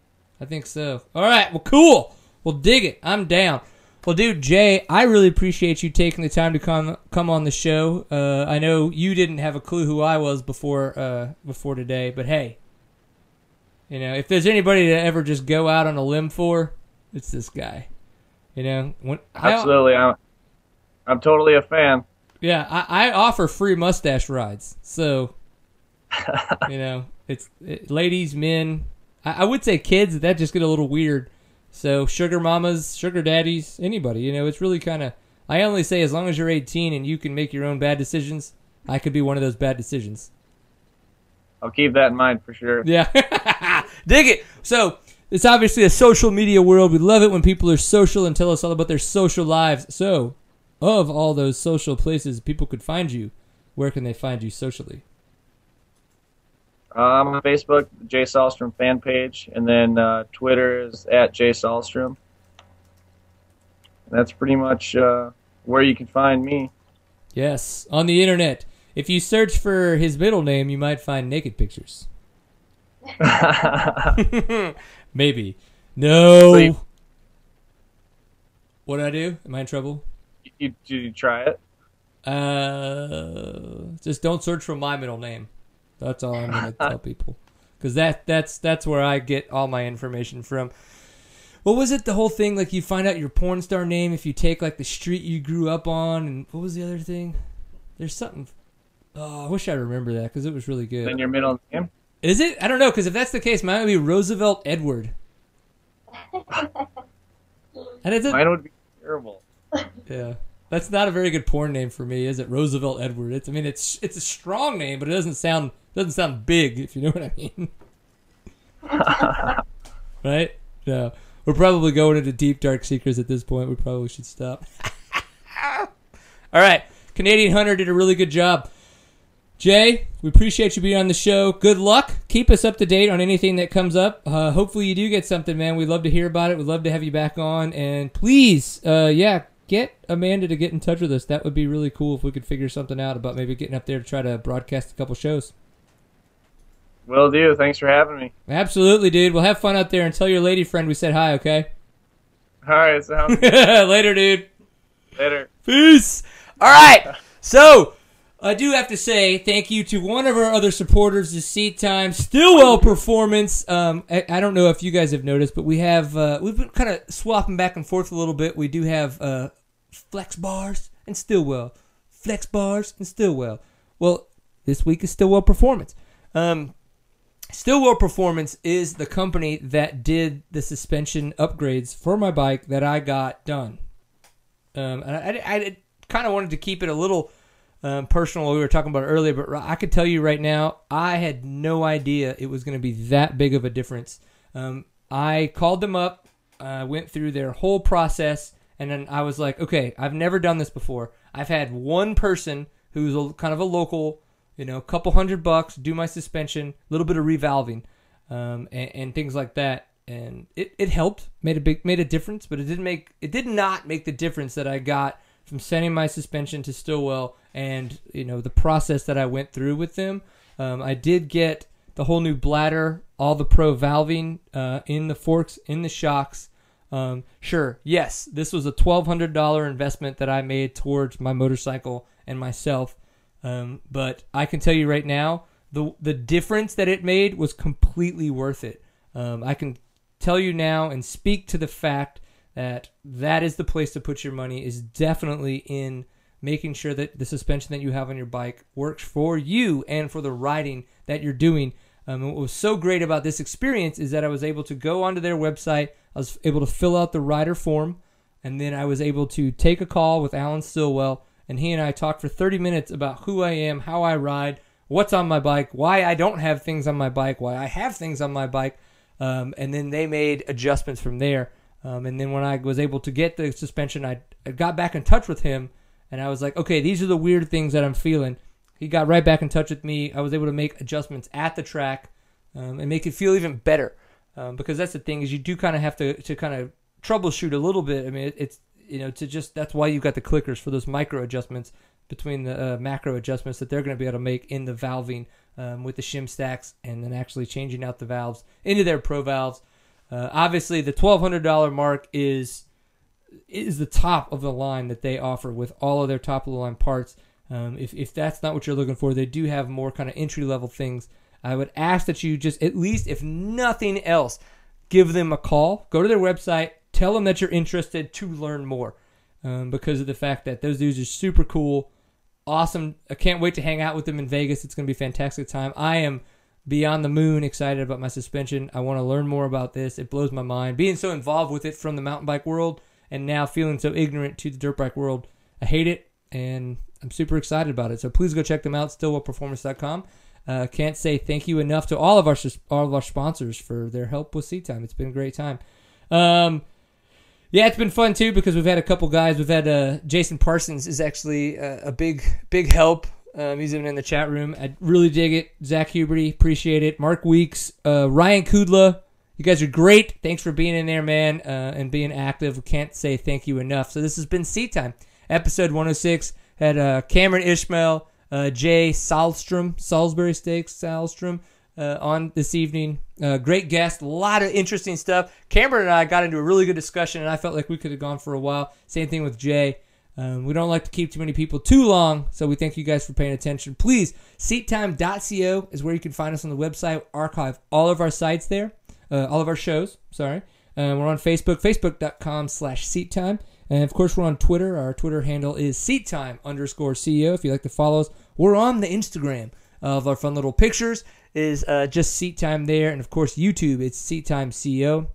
I think so. All right. Well, cool. Well, dig it. I'm down. Well, dude, Jay, I really appreciate you taking the time to come come on the show. Uh, I know you didn't have a clue who I was before uh, before today, but hey, you know, if there's anybody to ever just go out on a limb for, it's this guy. You know, when I, Absolutely, I'm I'm totally a fan. yeah, I, I offer free mustache rides. So, you know, it's it, ladies, men. I, I would say kids. That just get a little weird. So, sugar mamas, sugar daddies, anybody. You know, it's really kind of. I only say as long as you're 18 and you can make your own bad decisions. I could be one of those bad decisions. I'll keep that in mind for sure. Yeah. Dig it. So, it's obviously a social media world. We love it when people are social and tell us all about their social lives. So, of all those social places people could find you, where can they find you socially? I'm on Facebook, Jay Sallstrom fan page, and then uh, Twitter is at Jay Sallstrom. That's pretty much uh, where you can find me. Yes, on the internet. If you search for his middle name, you might find naked pictures. Maybe. No. Wait. What did I do? Am I in trouble? you, did you try it? Uh, just don't search for my middle name. That's all I'm gonna tell people, because that that's that's where I get all my information from. What was it? The whole thing, like you find out your porn star name if you take like the street you grew up on, and what was the other thing? There's something. Oh, I wish I remember that because it was really good. Then your middle name? Is it? I don't know because if that's the case, mine would be Roosevelt Edward. And it's a, Mine would be terrible. yeah. That's not a very good porn name for me, is it? Roosevelt Edward. It's I mean it's it's a strong name, but it doesn't sound doesn't sound big, if you know what I mean. right? No. We're probably going into deep dark secrets at this point. We probably should stop. All right. Canadian Hunter did a really good job. Jay, we appreciate you being on the show. Good luck. Keep us up to date on anything that comes up. Uh, hopefully, you do get something, man. We'd love to hear about it. We'd love to have you back on. And please, uh, yeah, get Amanda to get in touch with us. That would be really cool if we could figure something out about maybe getting up there to try to broadcast a couple shows. Will do. Thanks for having me. Absolutely, dude. We'll have fun out there and tell your lady friend we said hi, okay? All right, sounds Later, dude. later. Peace. All right. So I do have to say thank you to one of our other supporters, the Seat Time Stillwell Performance. Um, I, I don't know if you guys have noticed, but we have uh, we've been kind of swapping back and forth a little bit. We do have uh, Flex Bars and Stillwell, Flex Bars and Stillwell. Well, this week is Stillwell Performance. Um, Stillwell Performance is the company that did the suspension upgrades for my bike that I got done. Um, I, I, I kind of wanted to keep it a little um, personal. We were talking about earlier, but I could tell you right now, I had no idea it was going to be that big of a difference. Um, I called them up, uh, went through their whole process, and then I was like, okay, I've never done this before. I've had one person who's a, kind of a local, you know, a couple hundred bucks, do my suspension, a little bit of revalving, um, and, and things like that. And it, it helped, made a big made a difference, but it didn't make it did not make the difference that I got from sending my suspension to Stillwell and you know the process that I went through with them. Um, I did get the whole new bladder, all the pro valving uh, in the forks, in the shocks. Um, sure, yes, this was a twelve hundred dollar investment that I made towards my motorcycle and myself. Um, but I can tell you right now, the the difference that it made was completely worth it. Um, I can tell you now and speak to the fact that that is the place to put your money is definitely in making sure that the suspension that you have on your bike works for you and for the riding that you're doing. Um, what was so great about this experience is that I was able to go onto their website. I was able to fill out the rider form, and then I was able to take a call with Alan Stillwell, and he and I talked for 30 minutes about who I am, how I ride, what's on my bike, why I don't have things on my bike, why I have things on my bike, um, and then they made adjustments from there. Um, and then when I was able to get the suspension, I, I got back in touch with him, and I was like, okay, these are the weird things that I'm feeling. He got right back in touch with me. I was able to make adjustments at the track um, and make it feel even better. Um, because that's the thing is you do kind of have to, to kind of troubleshoot a little bit. I mean, it, it's you know to just that's why you've got the clickers for those micro adjustments between the uh, macro adjustments that they're going to be able to make in the valving um, with the shim stacks and then actually changing out the valves into their pro valves. Uh, obviously, the twelve hundred dollar mark is is the top of the line that they offer with all of their top of the line parts. Um, if if that's not what you're looking for, they do have more kind of entry level things. I would ask that you just at least, if nothing else, give them a call. Go to their website. Tell them that you're interested to learn more, um, because of the fact that those dudes are super cool, awesome. I can't wait to hang out with them in Vegas. It's going to be fantastic time. I am beyond the moon excited about my suspension. I want to learn more about this. It blows my mind. Being so involved with it from the mountain bike world and now feeling so ignorant to the dirt bike world, I hate it and I'm super excited about it. So please go check them out, stillwellperformance.com. Uh, can't say thank you enough to all of our all of our sponsors for their help with Seat Time. It's been a great time. Um, yeah, it's been fun too because we've had a couple guys. We've had uh, Jason Parsons is actually a, a big big help. Um, he's even in the chat room. I really dig it. Zach Huberty, appreciate it. Mark Weeks, uh, Ryan Kudla, you guys are great. Thanks for being in there, man, uh, and being active. We can't say thank you enough. So this has been Seat Time, episode 106. Had uh, Cameron Ishmael, uh, Jay Sallstrom, Salisbury Steaks Sallstrom, uh, on this evening. Uh, great guest, a lot of interesting stuff. Cameron and I got into a really good discussion, and I felt like we could have gone for a while. Same thing with Jay. Um, we don't like to keep too many people too long, so we thank you guys for paying attention. Please, seattime.co is where you can find us on the website. Archive all of our sites there, uh, all of our shows. Sorry, uh, we're on Facebook, facebook.com slash seattime, and of course we're on Twitter. Our Twitter handle is seattime underscore CEO. If you'd like to follow us, we're on the Instagram of our fun little pictures. Is uh, just seat time there, and of course YouTube. It's seat time CEO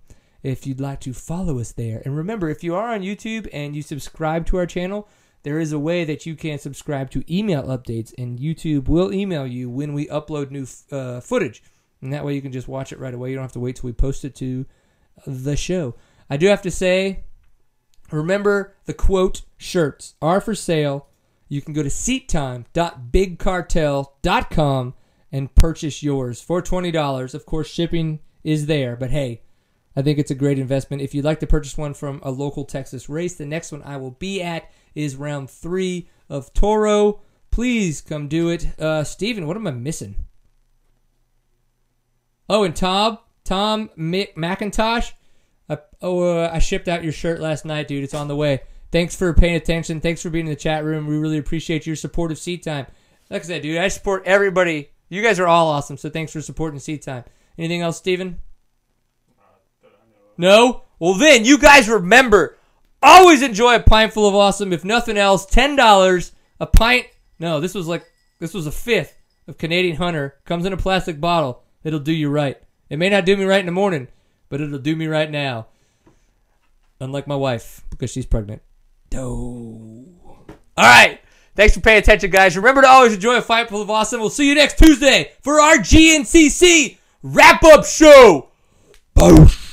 if you'd like to follow us there. And remember, if you are on YouTube and you subscribe to our channel, there is a way that you can subscribe to email updates, and YouTube will email you when we upload new uh, footage. And that way you can just watch it right away. You don't have to wait till we post it to the show. I do have to say, remember the quote shirts are for sale. You can go to seattime.bigcartel.com and purchase yours for $20. Of course, shipping is there, but hey, I think it's a great investment. If you'd like to purchase one from a local Texas race, the next one I will be at is round three of Toro. Please come do it. Uh, Steven, what am I missing? Oh, and Tom, Tom Mick McIntosh. I, oh, uh, I shipped out your shirt last night, dude. It's on the way. Thanks for paying attention. Thanks for being in the chat room. We really appreciate your support of Seat Time. Like I said, dude, I support everybody. You guys are all awesome, so thanks for supporting Seat Time. Anything else, Steven? No? Well, then, you guys remember always enjoy a pint full of awesome. If nothing else, $10 a pint. No, this was like, this was a fifth of Canadian Hunter. Comes in a plastic bottle. It'll do you right. It may not do me right in the morning, but it'll do me right now. Unlike my wife, because she's pregnant. Doe. All right. Thanks for paying attention, guys. Remember to always enjoy a fight full of awesome. We'll see you next Tuesday for our GNCC wrap up show. Boosh.